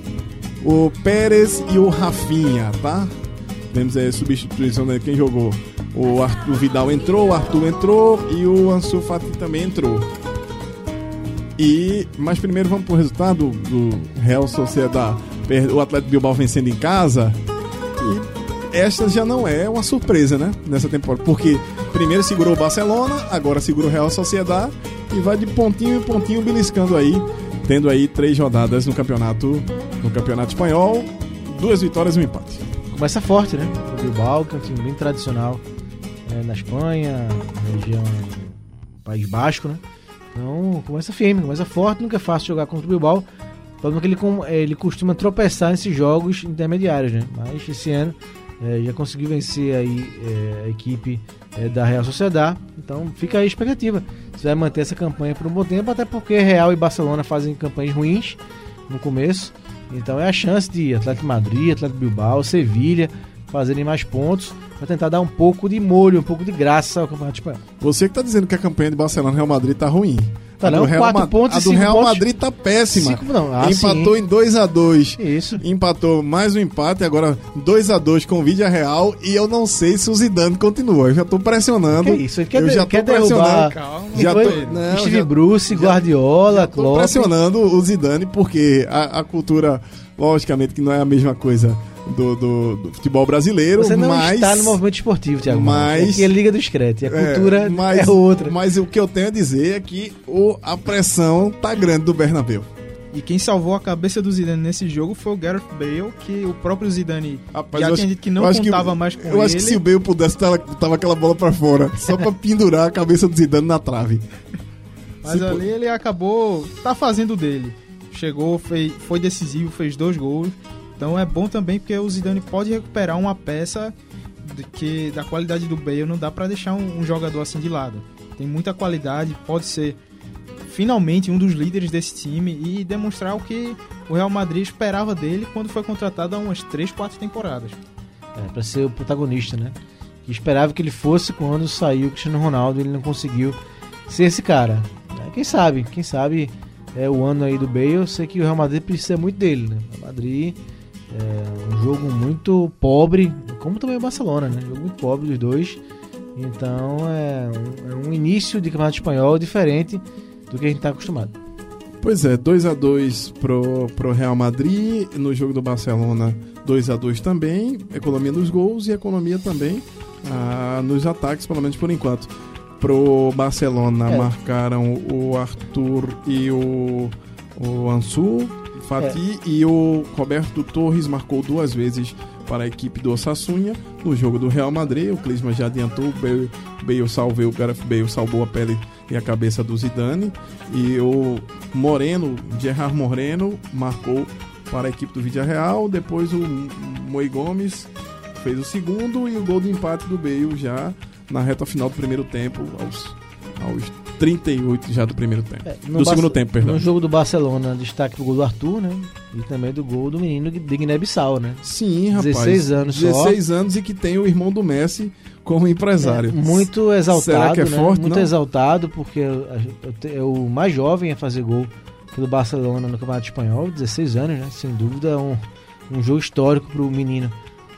S4: o Pérez e o Rafinha, tá? Temos a substituição de quem jogou. O Arthur Vidal entrou, o Arthur entrou e o Ansu Fati também entrou. E, mas primeiro vamos pro resultado do Real Sociedade. Per- O Atlético Bilbao vencendo em casa. E esta já não é uma surpresa, né? Nessa temporada. Porque primeiro segurou o Barcelona, agora segura o Real Sociedade e vai de pontinho em pontinho beliscando aí, tendo aí três rodadas no campeonato, no campeonato espanhol, duas vitórias e um empate.
S6: Começa forte, né? O Bilbao, que é um time bem tradicional é, na Espanha, na região País Basco, né? Então começa firme, começa forte, nunca é fácil jogar contra o Bilbao. O problema é que ele, é, ele costuma tropeçar nesses jogos intermediários, né? Mas esse ano é, já conseguiu vencer aí é, a equipe é, da Real Sociedade. Então fica aí a expectativa. Se vai manter essa campanha por um bom tempo, até porque Real e Barcelona fazem campanhas ruins no começo. Então é a chance de Atlético Madrid, Atlético Bilbao, Sevilha fazerem mais pontos para tentar dar um pouco de molho, um pouco de graça ao Campeonato Espanhol.
S4: Você que tá dizendo que a campanha de Barcelona e Real Madrid tá ruim.
S6: Tá
S4: a do
S6: não,
S4: Real,
S6: quatro
S4: Ma-
S6: pontos
S4: a do Real
S6: pontos.
S4: Madrid tá péssima.
S6: Cinco, não, ah,
S4: Empatou
S6: sim.
S4: em 2 a 2
S6: Isso.
S4: Empatou mais um empate, agora 2 a 2 com o Vídea Real e eu não sei se o Zidane continua. Eu já tô pressionando.
S6: Que isso? Ele quer
S4: eu já tô
S6: quer derrubar
S4: pressionando.
S7: Calma,
S4: Já tô, não,
S6: Steve
S4: já-
S6: Bruce, Guardiola,
S4: Tô
S6: Klopp.
S4: pressionando o Zidane porque a, a cultura, logicamente, que não é a mesma coisa do, do- do futebol brasileiro,
S6: Você não
S4: mas
S6: está no movimento esportivo, Thiago.
S4: mas-
S6: Aqui é Liga do Screte. A
S4: É,
S6: cultura
S4: mas,
S6: é outra.
S4: Mas o que eu tenho a dizer é que o, a pressão tá grande do Bernabéu.
S7: E quem salvou a cabeça do Zidane nesse jogo foi o Gareth Bale, que o próprio Zidane
S4: Rapaz,
S7: já
S4: eu
S7: tinha
S4: acho-
S7: dito que não
S4: eu acho que-
S7: contava mais com
S4: Eu
S7: ele.
S4: acho que se o Bale pudesse, tava, tava aquela bola pra fora. Só pra pendurar a cabeça do Zidane na trave.
S7: Mas
S4: Se
S7: ali ele acabou. tá fazendo dele. Chegou, fez, foi decisivo, fez dois gols. Então é bom também porque o Zidane pode recuperar uma peça que da qualidade do Bale não dá pra deixar um, um jogador assim de lado. Tem muita qualidade, pode ser finalmente um dos líderes desse time e demonstrar o que o Real Madrid esperava dele quando foi contratado há umas 3, 4 temporadas.
S6: É, pra ser o protagonista, né? Que esperava que ele fosse quando saiu o Cristiano Ronaldo ele não conseguiu ser esse cara. É, Quem sabe, quem sabe é o ano aí do Bale, eu sei que o Real Madrid precisa muito dele, né? O Madrid é um jogo muito pobre, como também o Barcelona, né? Jogo muito pobre dos dois. Então é um, é um início de campeonato espanhol diferente do que a gente está acostumado.
S4: Pois é, 2 a 2 pro, pro Real Madrid. No jogo do Barcelona, 2 a 2 também. Economia nos gols e economia também ah, nos ataques, pelo menos por enquanto. Pro Barcelona
S6: É.
S4: marcaram o Arthur e o, o Ansu Fati e o Roberto Torres marcou duas vezes para a equipe do Osasuna. No jogo do Real Madrid, o Klinsmann já adiantou, o Bale, Bale salvou, o Gareth Bale salvou a pele e a cabeça do Zidane. E o Moreno, Gerard Moreno, marcou para a equipe do Vídeo Real. Depois o Moi Gomes fez o segundo e o gol do empate do Bale já na reta final do primeiro tempo, aos, aos 38 já do primeiro tempo.
S6: É,
S4: do segundo tempo, perdão.
S6: No jogo do Barcelona, destaque pro gol do Arthur, né? E também do gol do menino de Guiné-Bissau, né?
S4: Sim, rapaz.
S6: 16 anos só.
S4: 16 anos e que tem o irmão do Messi como empresário.
S6: É, muito exaltado,
S4: Será que é
S6: né?
S4: forte,
S6: Muito
S4: não?
S6: exaltado, porque é o mais jovem a fazer gol pelo Barcelona no Campeonato Espanhol, 16 anos, né? Sem dúvida, é um, um jogo histórico pro menino.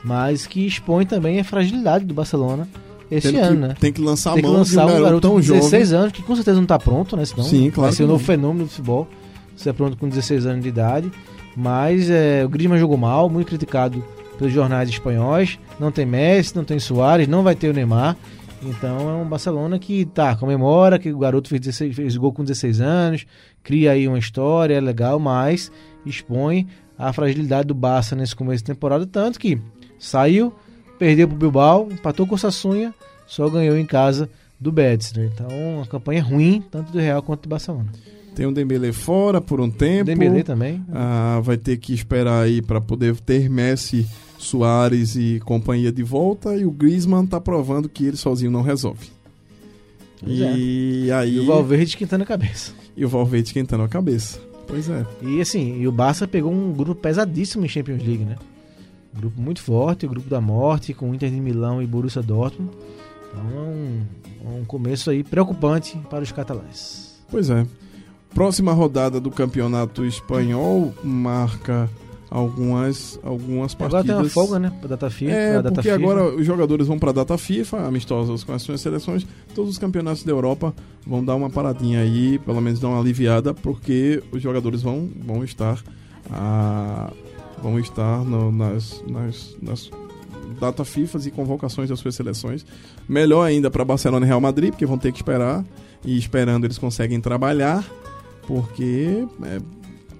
S6: Mas que expõe também a fragilidade do Barcelona esse
S4: Tem
S6: ano,
S4: que,
S6: né?
S4: tem que lançar a
S6: Tem que
S4: mão de um
S6: lançar
S4: garoto, tão
S6: de 16
S4: jovem.
S6: anos, que com certeza não tá pronto, né? Senão
S4: Sim, claro
S6: vai ser um novo fenômeno do futebol. Você é pronto com 16 anos de idade. Mas é, o Griezmann jogou mal, muito criticado pelos jornais espanhóis. Não tem Messi, não tem Soares, não vai ter o Neymar. Então é um Barcelona que tá, comemora que o garoto fez, 16, fez gol com 16 anos, cria aí uma história, é legal, mas expõe a fragilidade do Barça nesse começo de temporada, tanto que saiu, perdeu pro Bilbao, empatou com o Sassunha, só ganhou em casa do Betis, né? Então, uma campanha ruim, tanto do Real quanto do Barcelona.
S4: Tem o Dembele fora por um tempo.
S6: Dembélé também.
S4: Ah, vai ter que esperar aí para poder ter Messi, Soares e companhia de volta. E o Griezmann tá provando que ele sozinho não resolve.
S6: Pois
S4: E aí
S6: E o Valverde esquentando a cabeça.
S4: e o Valverde esquentando a cabeça. Pois é.
S6: E assim, e o Barça pegou um grupo pesadíssimo em Champions League, né? Grupo muito forte, o grupo da morte, com Inter de Milão e Borussia Dortmund. Então é um, é um começo aí preocupante para os catalães.
S4: Pois é. Próxima rodada do campeonato espanhol marca algumas, algumas partidas.
S6: Agora tem uma folga, né? Pra data FIFA.
S4: É,
S6: data
S4: porque
S6: FIFA.
S4: agora os jogadores vão para a data FIFA, amistosos com as suas seleções. Todos os campeonatos da Europa vão dar uma paradinha aí, pelo menos dar uma aliviada, porque os jogadores vão, vão estar ah, vão estar no- nas, nas, nas data FIFAs e convocações das suas seleções. Melhor ainda para Barcelona e Real Madrid, porque vão ter que esperar e esperando eles conseguem trabalhar, porque é,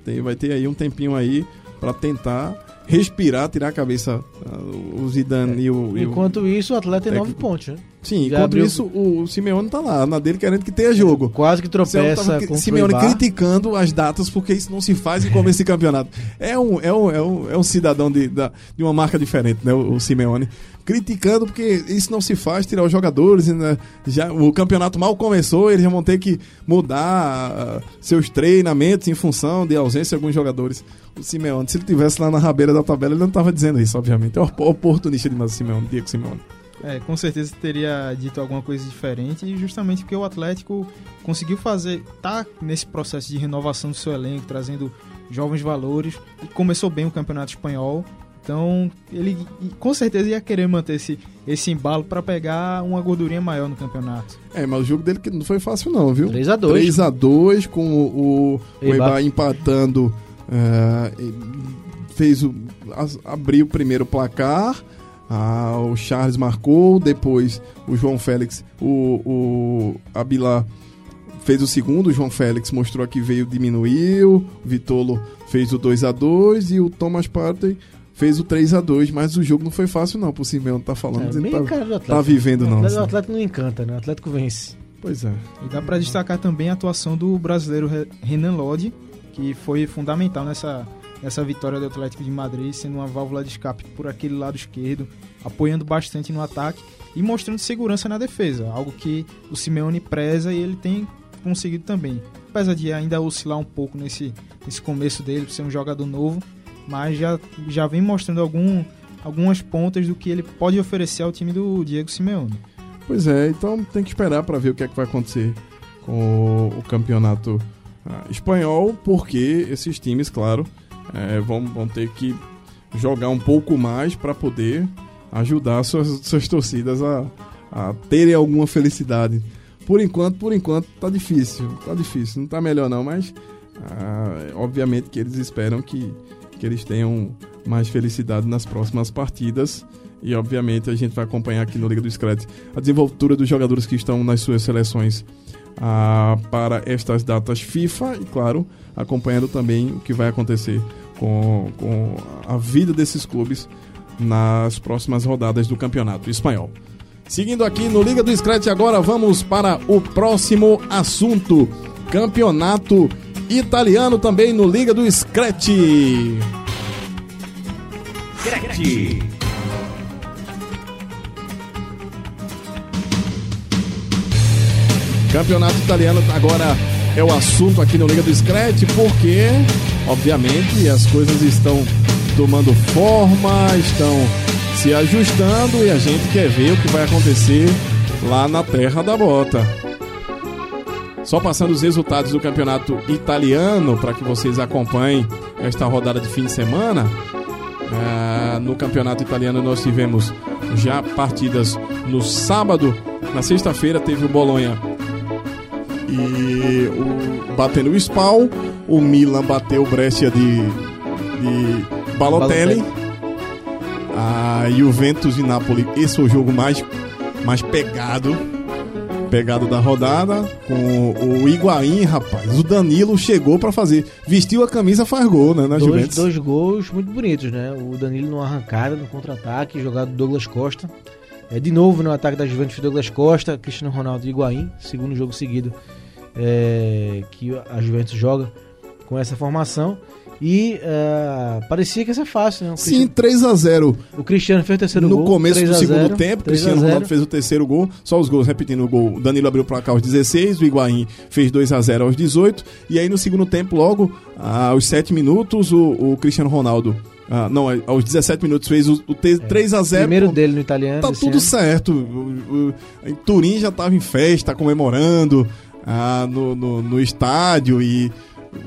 S4: tem- vai ter aí um tempinho aí para tentar respirar, tirar a cabeça ah, o Zidane e o, e o-
S6: Enquanto isso, o atleta tem nove pontos, né?
S4: Sim,
S6: já
S4: enquanto
S6: abriu-
S4: isso o, o Simeone tá lá, na dele querendo que tenha jogo.
S6: Quase que tropeça
S4: tava
S6: com o
S4: Simeone
S6: Cuiabá.
S4: criticando as datas porque isso não se faz em começo de campeonato. É um, é um, é um, é um cidadão de, da- de uma marca diferente, né? O, o Simeone. Criticando porque isso não se faz, tirar os jogadores. né? Já, o campeonato mal começou, eles já vão ter que mudar ah, seus treinamentos em função de ausência de alguns jogadores. O Simeone, se ele tivesse lá na rabeira da tabela, ele não tava dizendo isso, obviamente. É o oportunista demais o Simeone, Diego Simeone.
S7: É, com certeza teria dito alguma coisa diferente, e justamente porque o Atlético conseguiu fazer, tá nesse processo de renovação do seu elenco, trazendo jovens valores, e começou bem o campeonato espanhol. Então, ele com certeza ia querer manter esse, esse embalo para pegar uma gordurinha maior no campeonato.
S4: É, mas o jogo dele que não foi fácil não, viu?
S6: 3x2.
S4: 3x2 com o, o, o
S6: Eibar.
S4: Empatando. é, fez o. abriu o primeiro placar. Ah, o Charles marcou. Depois o João Félix. O, o Abila fez o segundo. O João Félix mostrou que veio, diminuiu. O Vitolo fez o 2x2. E o Thomas Partey fez o 3x2. Mas o jogo não foi fácil, não. Por Simeone tá falando.
S6: É,
S4: tá,
S6: Atlético.
S4: tá vivendo,
S6: O
S4: não.
S6: Atlético, o
S4: assim.
S6: Atlético não encanta, né? O Atlético vence.
S4: Pois é.
S7: E dá para destacar também a atuação do brasileiro Re- Renan Lodi, que foi fundamental nessa, nessa vitória do Atlético de Madrid, sendo uma válvula de escape por aquele lado esquerdo, apoiando bastante no ataque e mostrando segurança na defesa, algo que o Simeone preza e ele tem conseguido também. Apesar de ainda oscilar um pouco nesse, nesse começo dele, por ser um jogador novo, mas já, já vem mostrando algum, algumas pontas do que ele pode oferecer ao time do Diego Simeone.
S4: Pois é, então tem que esperar para ver o que é que vai acontecer com o, o campeonato ah, espanhol, porque esses times, claro, eh, vão, vão ter que jogar um pouco mais para poder ajudar suas, suas torcidas a, a terem alguma felicidade. Por enquanto, por enquanto, tá difícil, tá difícil, não tá melhor não, mas ah, obviamente que eles esperam que, que eles tenham mais felicidade nas próximas partidas. E obviamente a gente vai acompanhar aqui no Liga do Scratch a desenvoltura dos jogadores que estão nas suas seleções ah, para estas datas FIFA e, claro, acompanhando também o que vai acontecer com, com a vida desses clubes nas próximas rodadas do Campeonato Espanhol. Seguindo aqui no Liga do Scratch, agora vamos para o próximo assunto: Campeonato Italiano também no Liga do Scratch.
S2: Escrete.
S4: Campeonato italiano agora é o assunto aqui no Liga do Scratch, porque, obviamente, as coisas estão tomando forma, estão se ajustando e a gente quer ver o que vai acontecer lá na terra da bota. Só passando os resultados do campeonato italiano para que vocês acompanhem esta rodada de fim de semana. Ah, no campeonato italiano nós tivemos já partidas no sábado. Na sexta-feira teve o Bolonha e o, batendo o Spal. O Milan bateu o Brescia de, de Balotelli. A Juventus e Napoli, esse foi o jogo mais, mais pegado. Pegado da rodada. Com o Higuaín, rapaz. O Danilo chegou pra fazer. Vestiu a camisa, faz gol, né? Na
S6: Dois,
S4: Juventus.
S6: dois gols muito bonitos, né? O Danilo numa arrancada, no contra-ataque, jogado do Douglas Costa. É, de novo no ataque da Juventus, Douglas Costa, Cristiano Ronaldo e Higuaín. Segundo jogo seguido é, que a Juventus joga com essa formação. E é, parecia que ia ser fácil, né? O
S4: Sim, 3x0
S6: O Cristiano fez o terceiro
S4: no
S6: gol.
S4: começo do
S6: 3 a 0,
S4: segundo tempo.
S6: 3 a
S4: Cristiano
S6: 0.
S4: Ronaldo fez o terceiro gol. Só os gols, repetindo o gol. O Danilo abriu o placar aos 16, o Higuaín fez 2 a 0 aos 18. E aí no segundo tempo, logo aos 7 minutos, o, o Cristiano Ronaldo. ah, não, aos 17 minutos fez o, o te- 3 a 0
S6: Primeiro dele no italiano.
S4: Tá tudo
S6: ano.
S4: certo. O, o- em Turim já tava em festa, comemorando ah, no, no, no estádio. e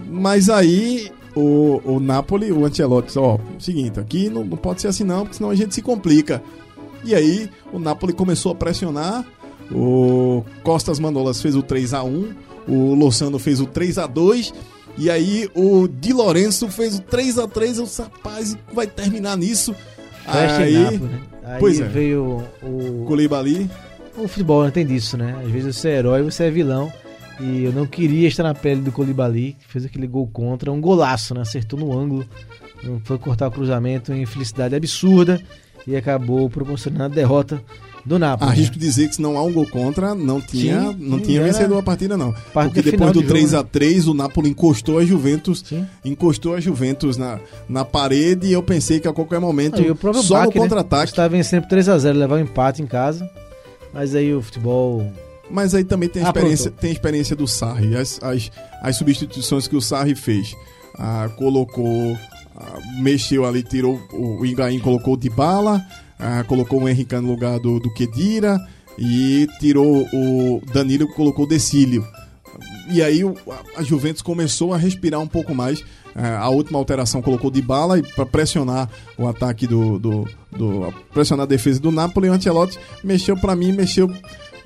S4: Mas aí o, o Napoli, o Ancelotti, disse, ó, seguinte, aqui não, não pode ser assim não, porque senão a gente se complica. E aí o Napoli começou a pressionar. O Costas Manolas fez o 3 a 1 o Lozano fez o 3 a 2 e aí o Di Lorenzo fez o 3 a 3 Eu disse, rapaz, vai terminar nisso.
S6: Festa
S4: aí,
S6: Nápoles, né? Aí
S4: Pois é.
S6: veio o,
S4: Koulibaly
S6: o futebol, né? tem disso, né? Às vezes você é herói, você é vilão. E eu não queria estar na pele do Colibali, que fez aquele gol contra, um golaço, né? Acertou no ângulo, não foi cortar o cruzamento em felicidade absurda e acabou proporcionando a derrota do Napoli.
S4: Arrisco dizer que se não há um gol contra, não tinha,
S6: Sim,
S4: não tinha vencedor a partida, não.
S6: parte
S4: Porque depois do
S6: jogo,
S4: 3
S6: né?
S4: a 3 o Napoli encostou a Juventus,
S6: Sim.
S4: encostou a Juventus na, na parede e eu pensei que a qualquer momento,
S6: Ah, o
S4: só
S6: Baque,
S4: no
S6: né?
S4: contra-ataque.
S6: Você tá vencendo por 3x0, levar um empate em casa. Mas aí o futebol.
S4: Mas aí também tem a
S6: Ah,
S4: experiência,
S6: pronto.
S4: tem a experiência do Sarri, as, as, as substituições que o Sarri fez. Ah, colocou, ah, mexeu ali, tirou o, Higuaín, colocou o Dybala, ah, colocou o Henrique no lugar do, do Kedira e tirou o Danilo, colocou o Decílio. E aí a- Juventus começou a respirar um pouco mais. É, a última alteração colocou de bala para pressionar o ataque do, do, do- pressionar a defesa do Napoli. O Ancelotti mexeu para mim, mexeu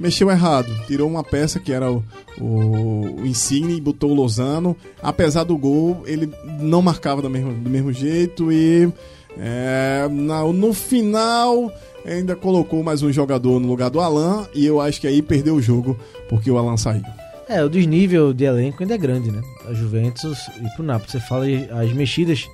S4: mexeu errado. Tirou uma peça que era o, o, o Insigne e botou o Lozano. Apesar do gol, ele não marcava do mesmo, do mesmo jeito e é, na- no final ainda colocou mais um jogador no lugar do Alan e eu acho que aí perdeu o jogo porque o Alan saiu.
S6: É, o desnível de elenco ainda é grande, né? A Juventus e pro Napoli. Você fala as mexidas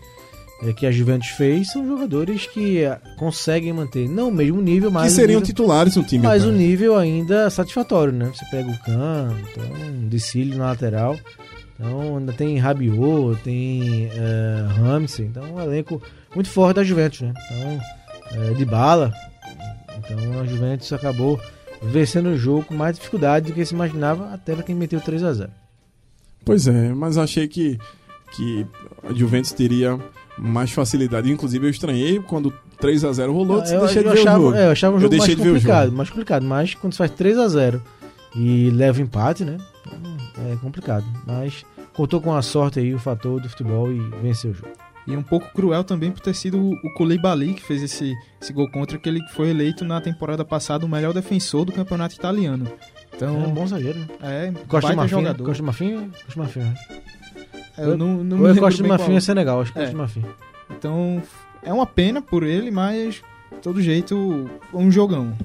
S6: que a Juventus fez são jogadores que é, conseguem manter, não o mesmo nível, mas.
S4: que seriam
S6: nível-
S4: titulares no time.
S6: Mas o nível ainda satisfatório, né? Você pega o Kahn, então, Decílio na lateral. Então ainda tem Rabiot, tem é, Ramsey. Então um elenco muito forte da Juventus, né? Então, é, de bala. Então a Juventus acabou vencendo o jogo com mais dificuldade do que se imaginava, até pra quem meteu 3 a 0
S4: Pois é, mas achei que, que a Juventus teria mais facilidade. Inclusive eu estranhei quando 3 a 0 rolou,
S6: eu,
S4: deixei de
S6: eu
S4: ver
S6: achava,
S4: o jogo.
S6: é, eu achava um
S4: Eu
S6: jogo mais
S4: ver o
S6: complicado,
S4: jogo.
S6: mais complicado, mas quando você faz 3 a 0 e leva empate, né? É complicado, mas contou com a sorte aí o fator do futebol e venceu o jogo.
S7: E um pouco cruel também por ter sido o o Koulibaly que fez esse, esse gol contra, que ele foi eleito na temporada passada o melhor defensor do campeonato italiano. Então,
S6: É um bom zagueiro, né?
S7: é,
S6: Costa Marfim,
S7: jogador.
S6: Costa de Marfim, Costa de Marfim. né?
S7: Eu não, não me
S6: Ou é
S7: lembro
S6: Costa de
S7: bem
S6: Marfim
S7: qual.
S6: é Senegal, acho que é Costa
S7: É.
S6: de Marfim.
S7: Então, é uma pena por ele, mas, de todo jeito, um jogão.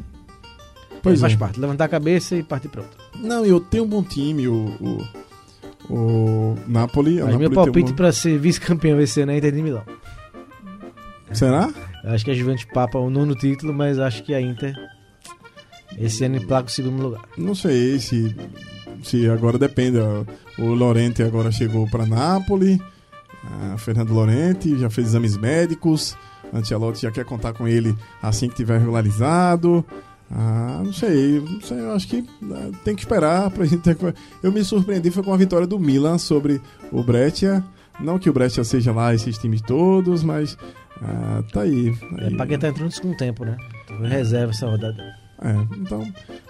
S4: Pois
S6: faz
S4: é.
S6: parte, levantar a cabeça e partir pra outra.
S4: Não, eu tenho um bom time, o, o, o Napoli. o
S6: Mas meu palpite
S4: um
S6: pra ser vice-campeão vai ser na Inter de Milão.
S4: Será?
S6: Eu acho que a Juventus papa o nono título, mas acho que a Inter esse ano emplaca o segundo lugar.
S4: Não sei se, se agora depende. O Lorente agora chegou para Napoli. ah, Fernando Lorente, já fez exames médicos. Ancelotti já quer contar com ele assim que tiver regularizado. Ah, não sei, não sei, eu acho que ah, tem que esperar pra gente ter... Eu me surpreendi foi com a vitória do Milan sobre o Brescia. Não que o Brescia seja lá esses times todos, mas ah, tá aí.
S6: É,
S4: aí.
S6: pra quem tá entrando no segundo tempo, né? Reserva essa rodada.
S4: É, então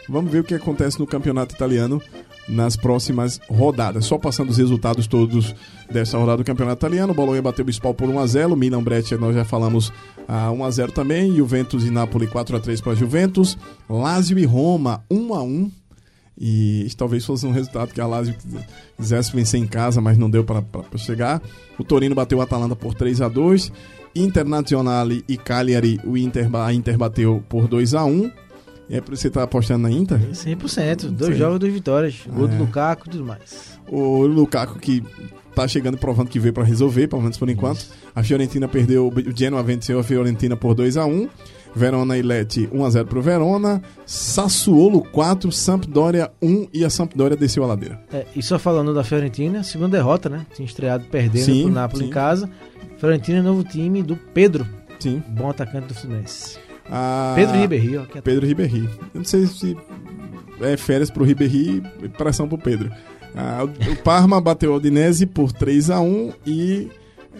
S4: vamos ver o que acontece no campeonato italiano nas próximas rodadas. Só passando os resultados todos dessa rodada do campeonato italiano. Bolonha bateu o Spal por 1x0. Milan Brescia nós já falamos a 1x0 também. Juventus e Napoli 4x3 para Juventus. Lazio e Roma 1x1. E talvez fosse um resultado que a Lazio quisesse vencer em casa, mas não deu para chegar. O Torino bateu o Atalanta por 3 a 2 Internazionale e Cagliari, o Inter, a Inter bateu por 2 a 1 é por você estar tá apostando na Inter?
S6: 100%. Dois
S4: Sim.
S6: jogos, duas vitórias. Gol do
S4: É.
S6: Lukaku e tudo mais.
S4: O Lukaku que tá chegando provando que veio para resolver, pelo menos por enquanto. A Fiorentina perdeu, o Genoa venceu a Fiorentina por 2 a 1 Verona e Lecce 1 a 0 pro Verona. Sassuolo 4, Sampdoria 1 e a Sampdoria desceu a ladeira.
S6: É, e só falando da Fiorentina, segunda derrota, né? Tinha estreado perdendo
S4: Sim,
S6: pro Napoli
S4: sim.
S6: em casa. Fiorentina é novo time do Pedro,
S4: Sim.
S6: bom atacante do Fluminense.
S4: A...
S6: Pedro Ribéry, ó. É
S4: Pedro. Eu não sei se é férias pro Ribéry e pressão pro Pedro. Ah, o- Parma bateu o Udinese por 3 a 1 e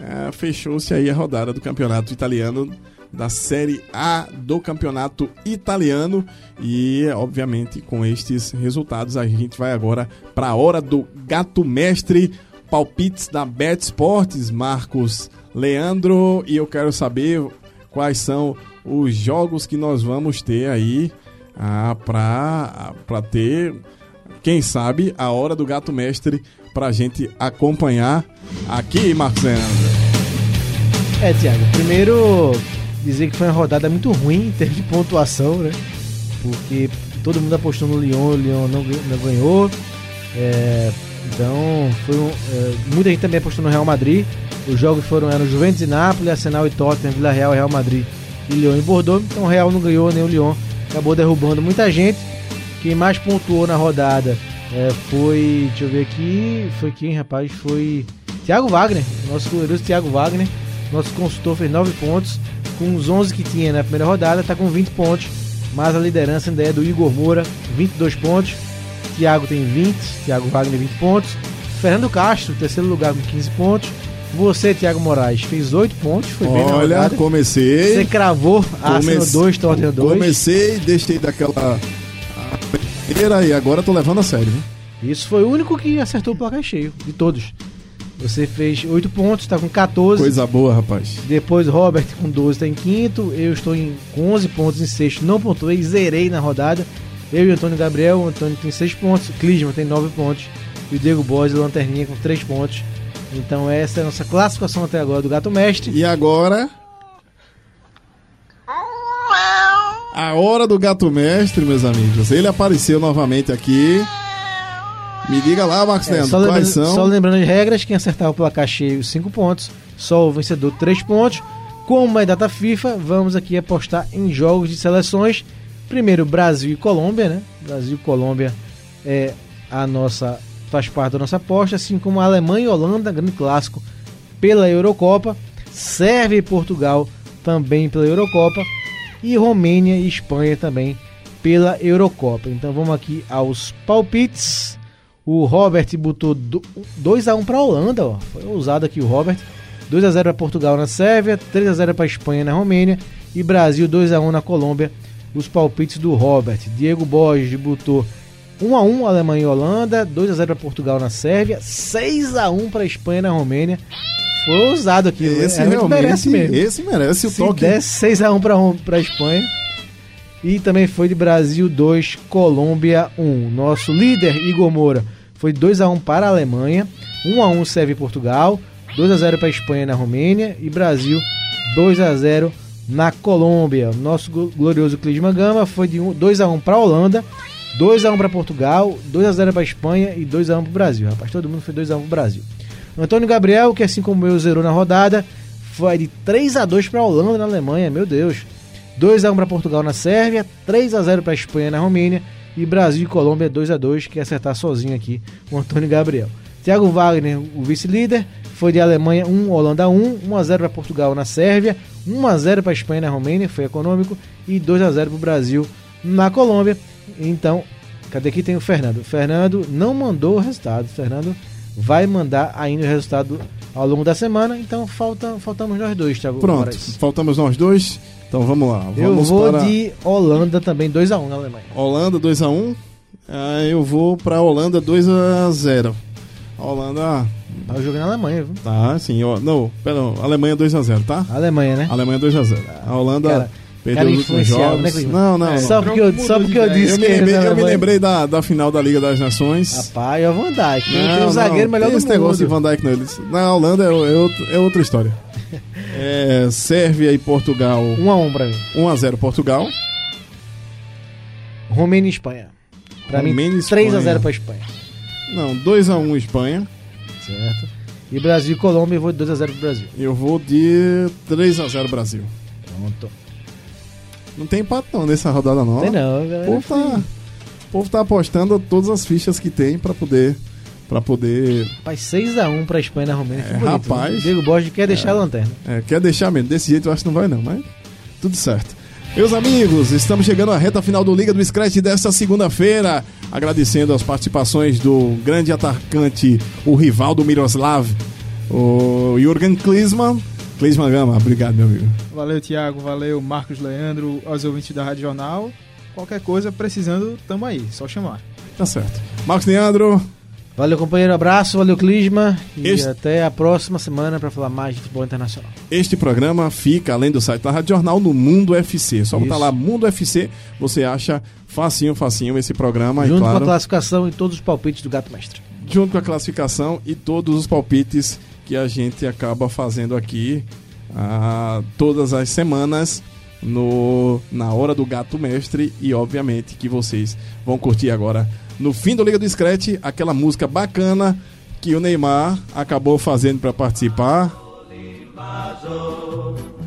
S4: ah, fechou-se aí a rodada do campeonato italiano da Série A do campeonato italiano e obviamente com estes resultados a gente vai agora para a hora do gato mestre palpites da Bet Esportes Marcos Leandro e eu quero saber quais são os jogos que nós vamos ter aí ah, para ter, quem sabe, a hora do gato mestre pra gente acompanhar aqui, Marcos.
S6: É, Thiago, primeiro dizer que foi uma rodada muito ruim em termos de pontuação, né? Porque todo mundo apostou no Lyon, o Lyon não, não ganhou. É, então, foi um, é, muita gente também apostou no Real Madrid. Os jogos foram eram Juventus e Nápoles, Arsenal e Tottenham, Vila Real, Real Madrid e Lyon e Bordeaux. Então o Real não ganhou, nem o Lyon acabou derrubando muita gente. Quem mais pontuou na rodada é, foi, deixa eu ver aqui, foi quem, rapaz? Foi Thiago Wagner, nosso glorioso Thiago Wagner. Nosso consultor fez 9 pontos, com os 11 que tinha na primeira rodada, está com 20 pontos. Mas a liderança ainda é do Igor Moura, 22 pontos. Thiago tem 20, Thiago Wagner 20 pontos. Fernando Castro, terceiro lugar com 15 pontos. Você, Thiago Moraes, fez 8 pontos, foi bem na
S4: Olha,
S6: rodada. Você
S4: comecei.
S6: cravou Arsenal
S4: comece-
S6: 2, Tottenham 2.
S4: Comecei, deixei daquela a primeira e agora tô levando a sério. Viu?
S6: Isso foi o único que acertou o placar cheio, de todos. Você fez 8 pontos, está com 14.
S4: Coisa boa, rapaz.
S6: Depois Robert com 12 está em quinto. Eu estou em, com 11 pontos em sexto. Não pontuei, zerei na rodada. Eu e o Antônio Gabriel. O Antônio tem 6 pontos. O Clisman tem 9 pontos. E o Diego Boas e o Lanterninha com 3 pontos. Então essa é a nossa classificação até agora do Gato Mestre.
S4: E agora. A hora do gato mestre, meus amigos. Ele apareceu novamente aqui. Me diga lá, Marcos
S6: É,
S4: Leandro, quais
S6: lembrando,
S4: são?
S6: só lembrando as regras, quem acertar o placar cheio, 5 pontos. Só o vencedor, 3 pontos. Como é data FIFA, vamos aqui apostar em jogos de seleções. Primeiro, Brasil e Colômbia, né? Brasil e Colômbia é a nossa faz parte da nossa aposta, assim como a Alemanha e Holanda, grande clássico pela Eurocopa. Sérvia e Portugal também pela Eurocopa. E Romênia e Espanha também pela Eurocopa. Então vamos aqui aos palpites. O Robert botou 2x1 para a Holanda, ó. foi ousado aqui o Robert. 2x0 para Portugal na Sérvia, 3x0 para Espanha na Romênia e Brasil 2x1 na Colômbia. Os palpites do Robert. Diego Borges botou 1x1 Alemanha e Holanda, 2x0 para Portugal na Sérvia, 6x1 para Espanha na Romênia. Foi ousado aqui, né?
S4: Esse
S6: É,
S4: realmente,
S6: merece mesmo.
S4: esse merece o
S6: Se
S4: toque.
S6: desse 6x1 para para Espanha. E também foi de Brasil 2, Colômbia 1. Nosso líder, Igor Moura, foi 2x1 para a Alemanha, 1x1 Sérvia e Portugal, 2x0 para a Espanha na Romênia e Brasil 2x0 na Colômbia. Nosso glo- glorioso Clisma Gama foi de 2x1 para a Holanda, 2x1 para Portugal, 2x0 para a Espanha e 2x1 para o Brasil. Rapaz, todo mundo foi 2x1 para o Brasil. Antônio Gabriel, que assim como eu zerou na rodada, foi de 3x2 para a Holanda na Alemanha, meu Deus. 2x1 para Portugal na Sérvia, 3x0 para a Espanha na Romênia e Brasil e Colômbia 2x2, que acertar sozinho aqui o Antônio Gabriel. Thiago Wagner, o vice-líder, foi de Alemanha 1, Holanda 1, 1x0 para Portugal na Sérvia, 1x0 para Espanha na Romênia, foi econômico, e 2x0 para o Brasil na Colômbia. Então, cadê aqui tem o Fernando? O Fernando não mandou o resultado. O Fernando vai mandar ainda o resultado ao longo da semana. Então, falta, faltamos nós dois, Thiago
S4: Pronto,
S6: Moraes.
S4: faltamos nós dois. Então vamos lá. Vamos
S6: Eu vou
S4: para
S6: de Holanda também, 2x1 na Alemanha.
S4: Holanda 2x1. Ah, eu vou para Holanda 2x0. A Holanda.
S6: Tá jogando na Alemanha, viu?
S4: Tá, sim. ó, Não, perdão. Alemanha 2x0, tá?
S6: Alemanha, né?
S4: Alemanha 2x0. A Holanda
S6: Cara,
S4: perdeu os últimos jogos.
S6: né,
S4: não, não,
S7: É,
S4: não.
S6: Só porque eu, só porque eu disse
S4: Eu me,
S6: que
S4: lembrei,
S6: na
S4: eu me lembrei da, da final da Liga das Nações.
S6: Rapaz, é o Van Dijk. Não, tem
S4: Não,
S6: o zagueiro melhor
S4: tem
S6: do
S4: esse
S6: mundo.
S4: negócio de Van Dijk não. Eles, na Holanda é, é é outra história. É, Sérvia e Portugal
S6: 1x1 pra mim.
S4: 1x0 Portugal.
S6: Romênia e Espanha. Pra
S4: Romênia
S6: mim,
S4: Espanha.
S6: 3x0 pra Espanha.
S4: Não, 2x1 Espanha.
S6: Certo. E Brasil e Colômbia, eu vou de 2x0 pro Brasil.
S4: Eu vou de 3x0 Brasil.
S6: Pronto.
S4: Não tem empate não nessa rodada não.
S6: Não tem não,
S4: O
S6: galera.
S4: povo tá, o povo tá apostando todas as fichas que tem pra poder para poder
S6: Rapaz, 6x1 pra Espanha na Romênia.
S4: É,
S6: bonito,
S4: rapaz.
S6: né? Diego Borges quer deixar a lanterna.
S4: é, quer deixar mesmo. Desse jeito eu acho que não vai não, mas tudo certo. Meus amigos, estamos chegando à reta final do Liga do Scratch desta segunda-feira. Agradecendo as participações do grande atacante, o rival do Miroslav, o Jürgen Klinsmann. Klinsmann Gama, obrigado, meu amigo.
S7: Valeu, Thiago. Valeu, Marcos Leandro, aos ouvintes da Rádio Jornal. Qualquer coisa, precisando, tamo aí. Só chamar.
S4: Tá certo. Marcos Leandro,
S6: Valeu, companheiro. Abraço, valeu, Clisma. E
S4: Este-
S6: até a próxima semana pra falar mais de futebol internacional.
S4: Este programa fica, além do site da Rádio Jornal, no Mundo FC. Só botar
S6: Isso.
S4: lá Mundo FC, você acha facinho, facinho esse programa.
S6: Junto
S4: e
S6: com a
S4: claro,
S6: classificação e todos os palpites do Gato Mestre.
S4: junto com a classificação e todos os palpites que a gente acaba fazendo aqui ah, todas as semanas no na hora do Gato Mestre e obviamente que vocês vão curtir agora no fim do Liga do Scratch aquela música bacana que o Neymar acabou fazendo para participar.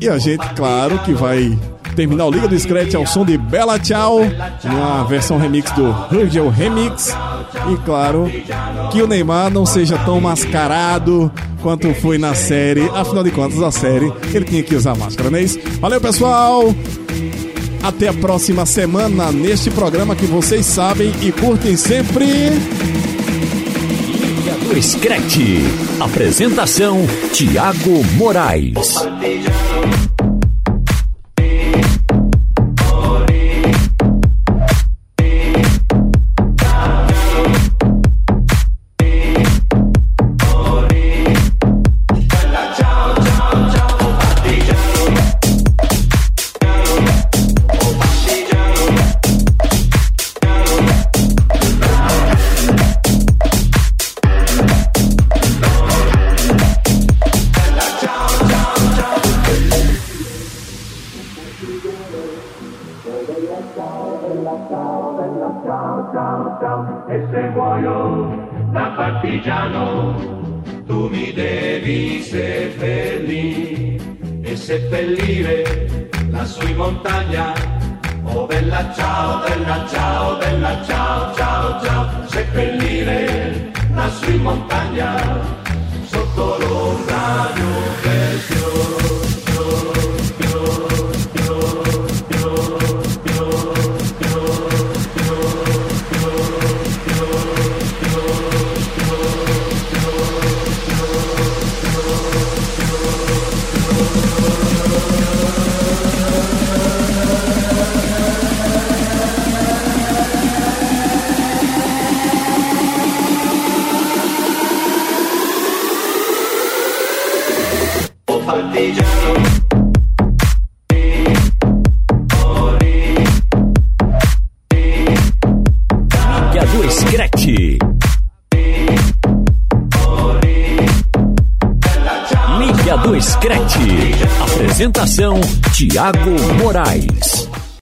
S4: E a gente, claro, que vai terminar o Liga do Scratch ao som de Bela Tchau, numa versão remix do Hugel Remix. E claro, que o Neymar não seja tão mascarado quanto foi na série. Afinal de contas, a série ele tinha que usar máscara, não é isso? Valeu, pessoal! Até a próxima semana neste programa que vocês sabem e curtem sempre.
S2: Liga do Scratch. Apresentação: Tiago Moraes.
S5: Devi seppellire e seppellire lassù in montagna. Oh bella ciao, bella ciao, bella ciao, ciao, ciao, seppellire
S2: Apresentação: Tiago Moraes.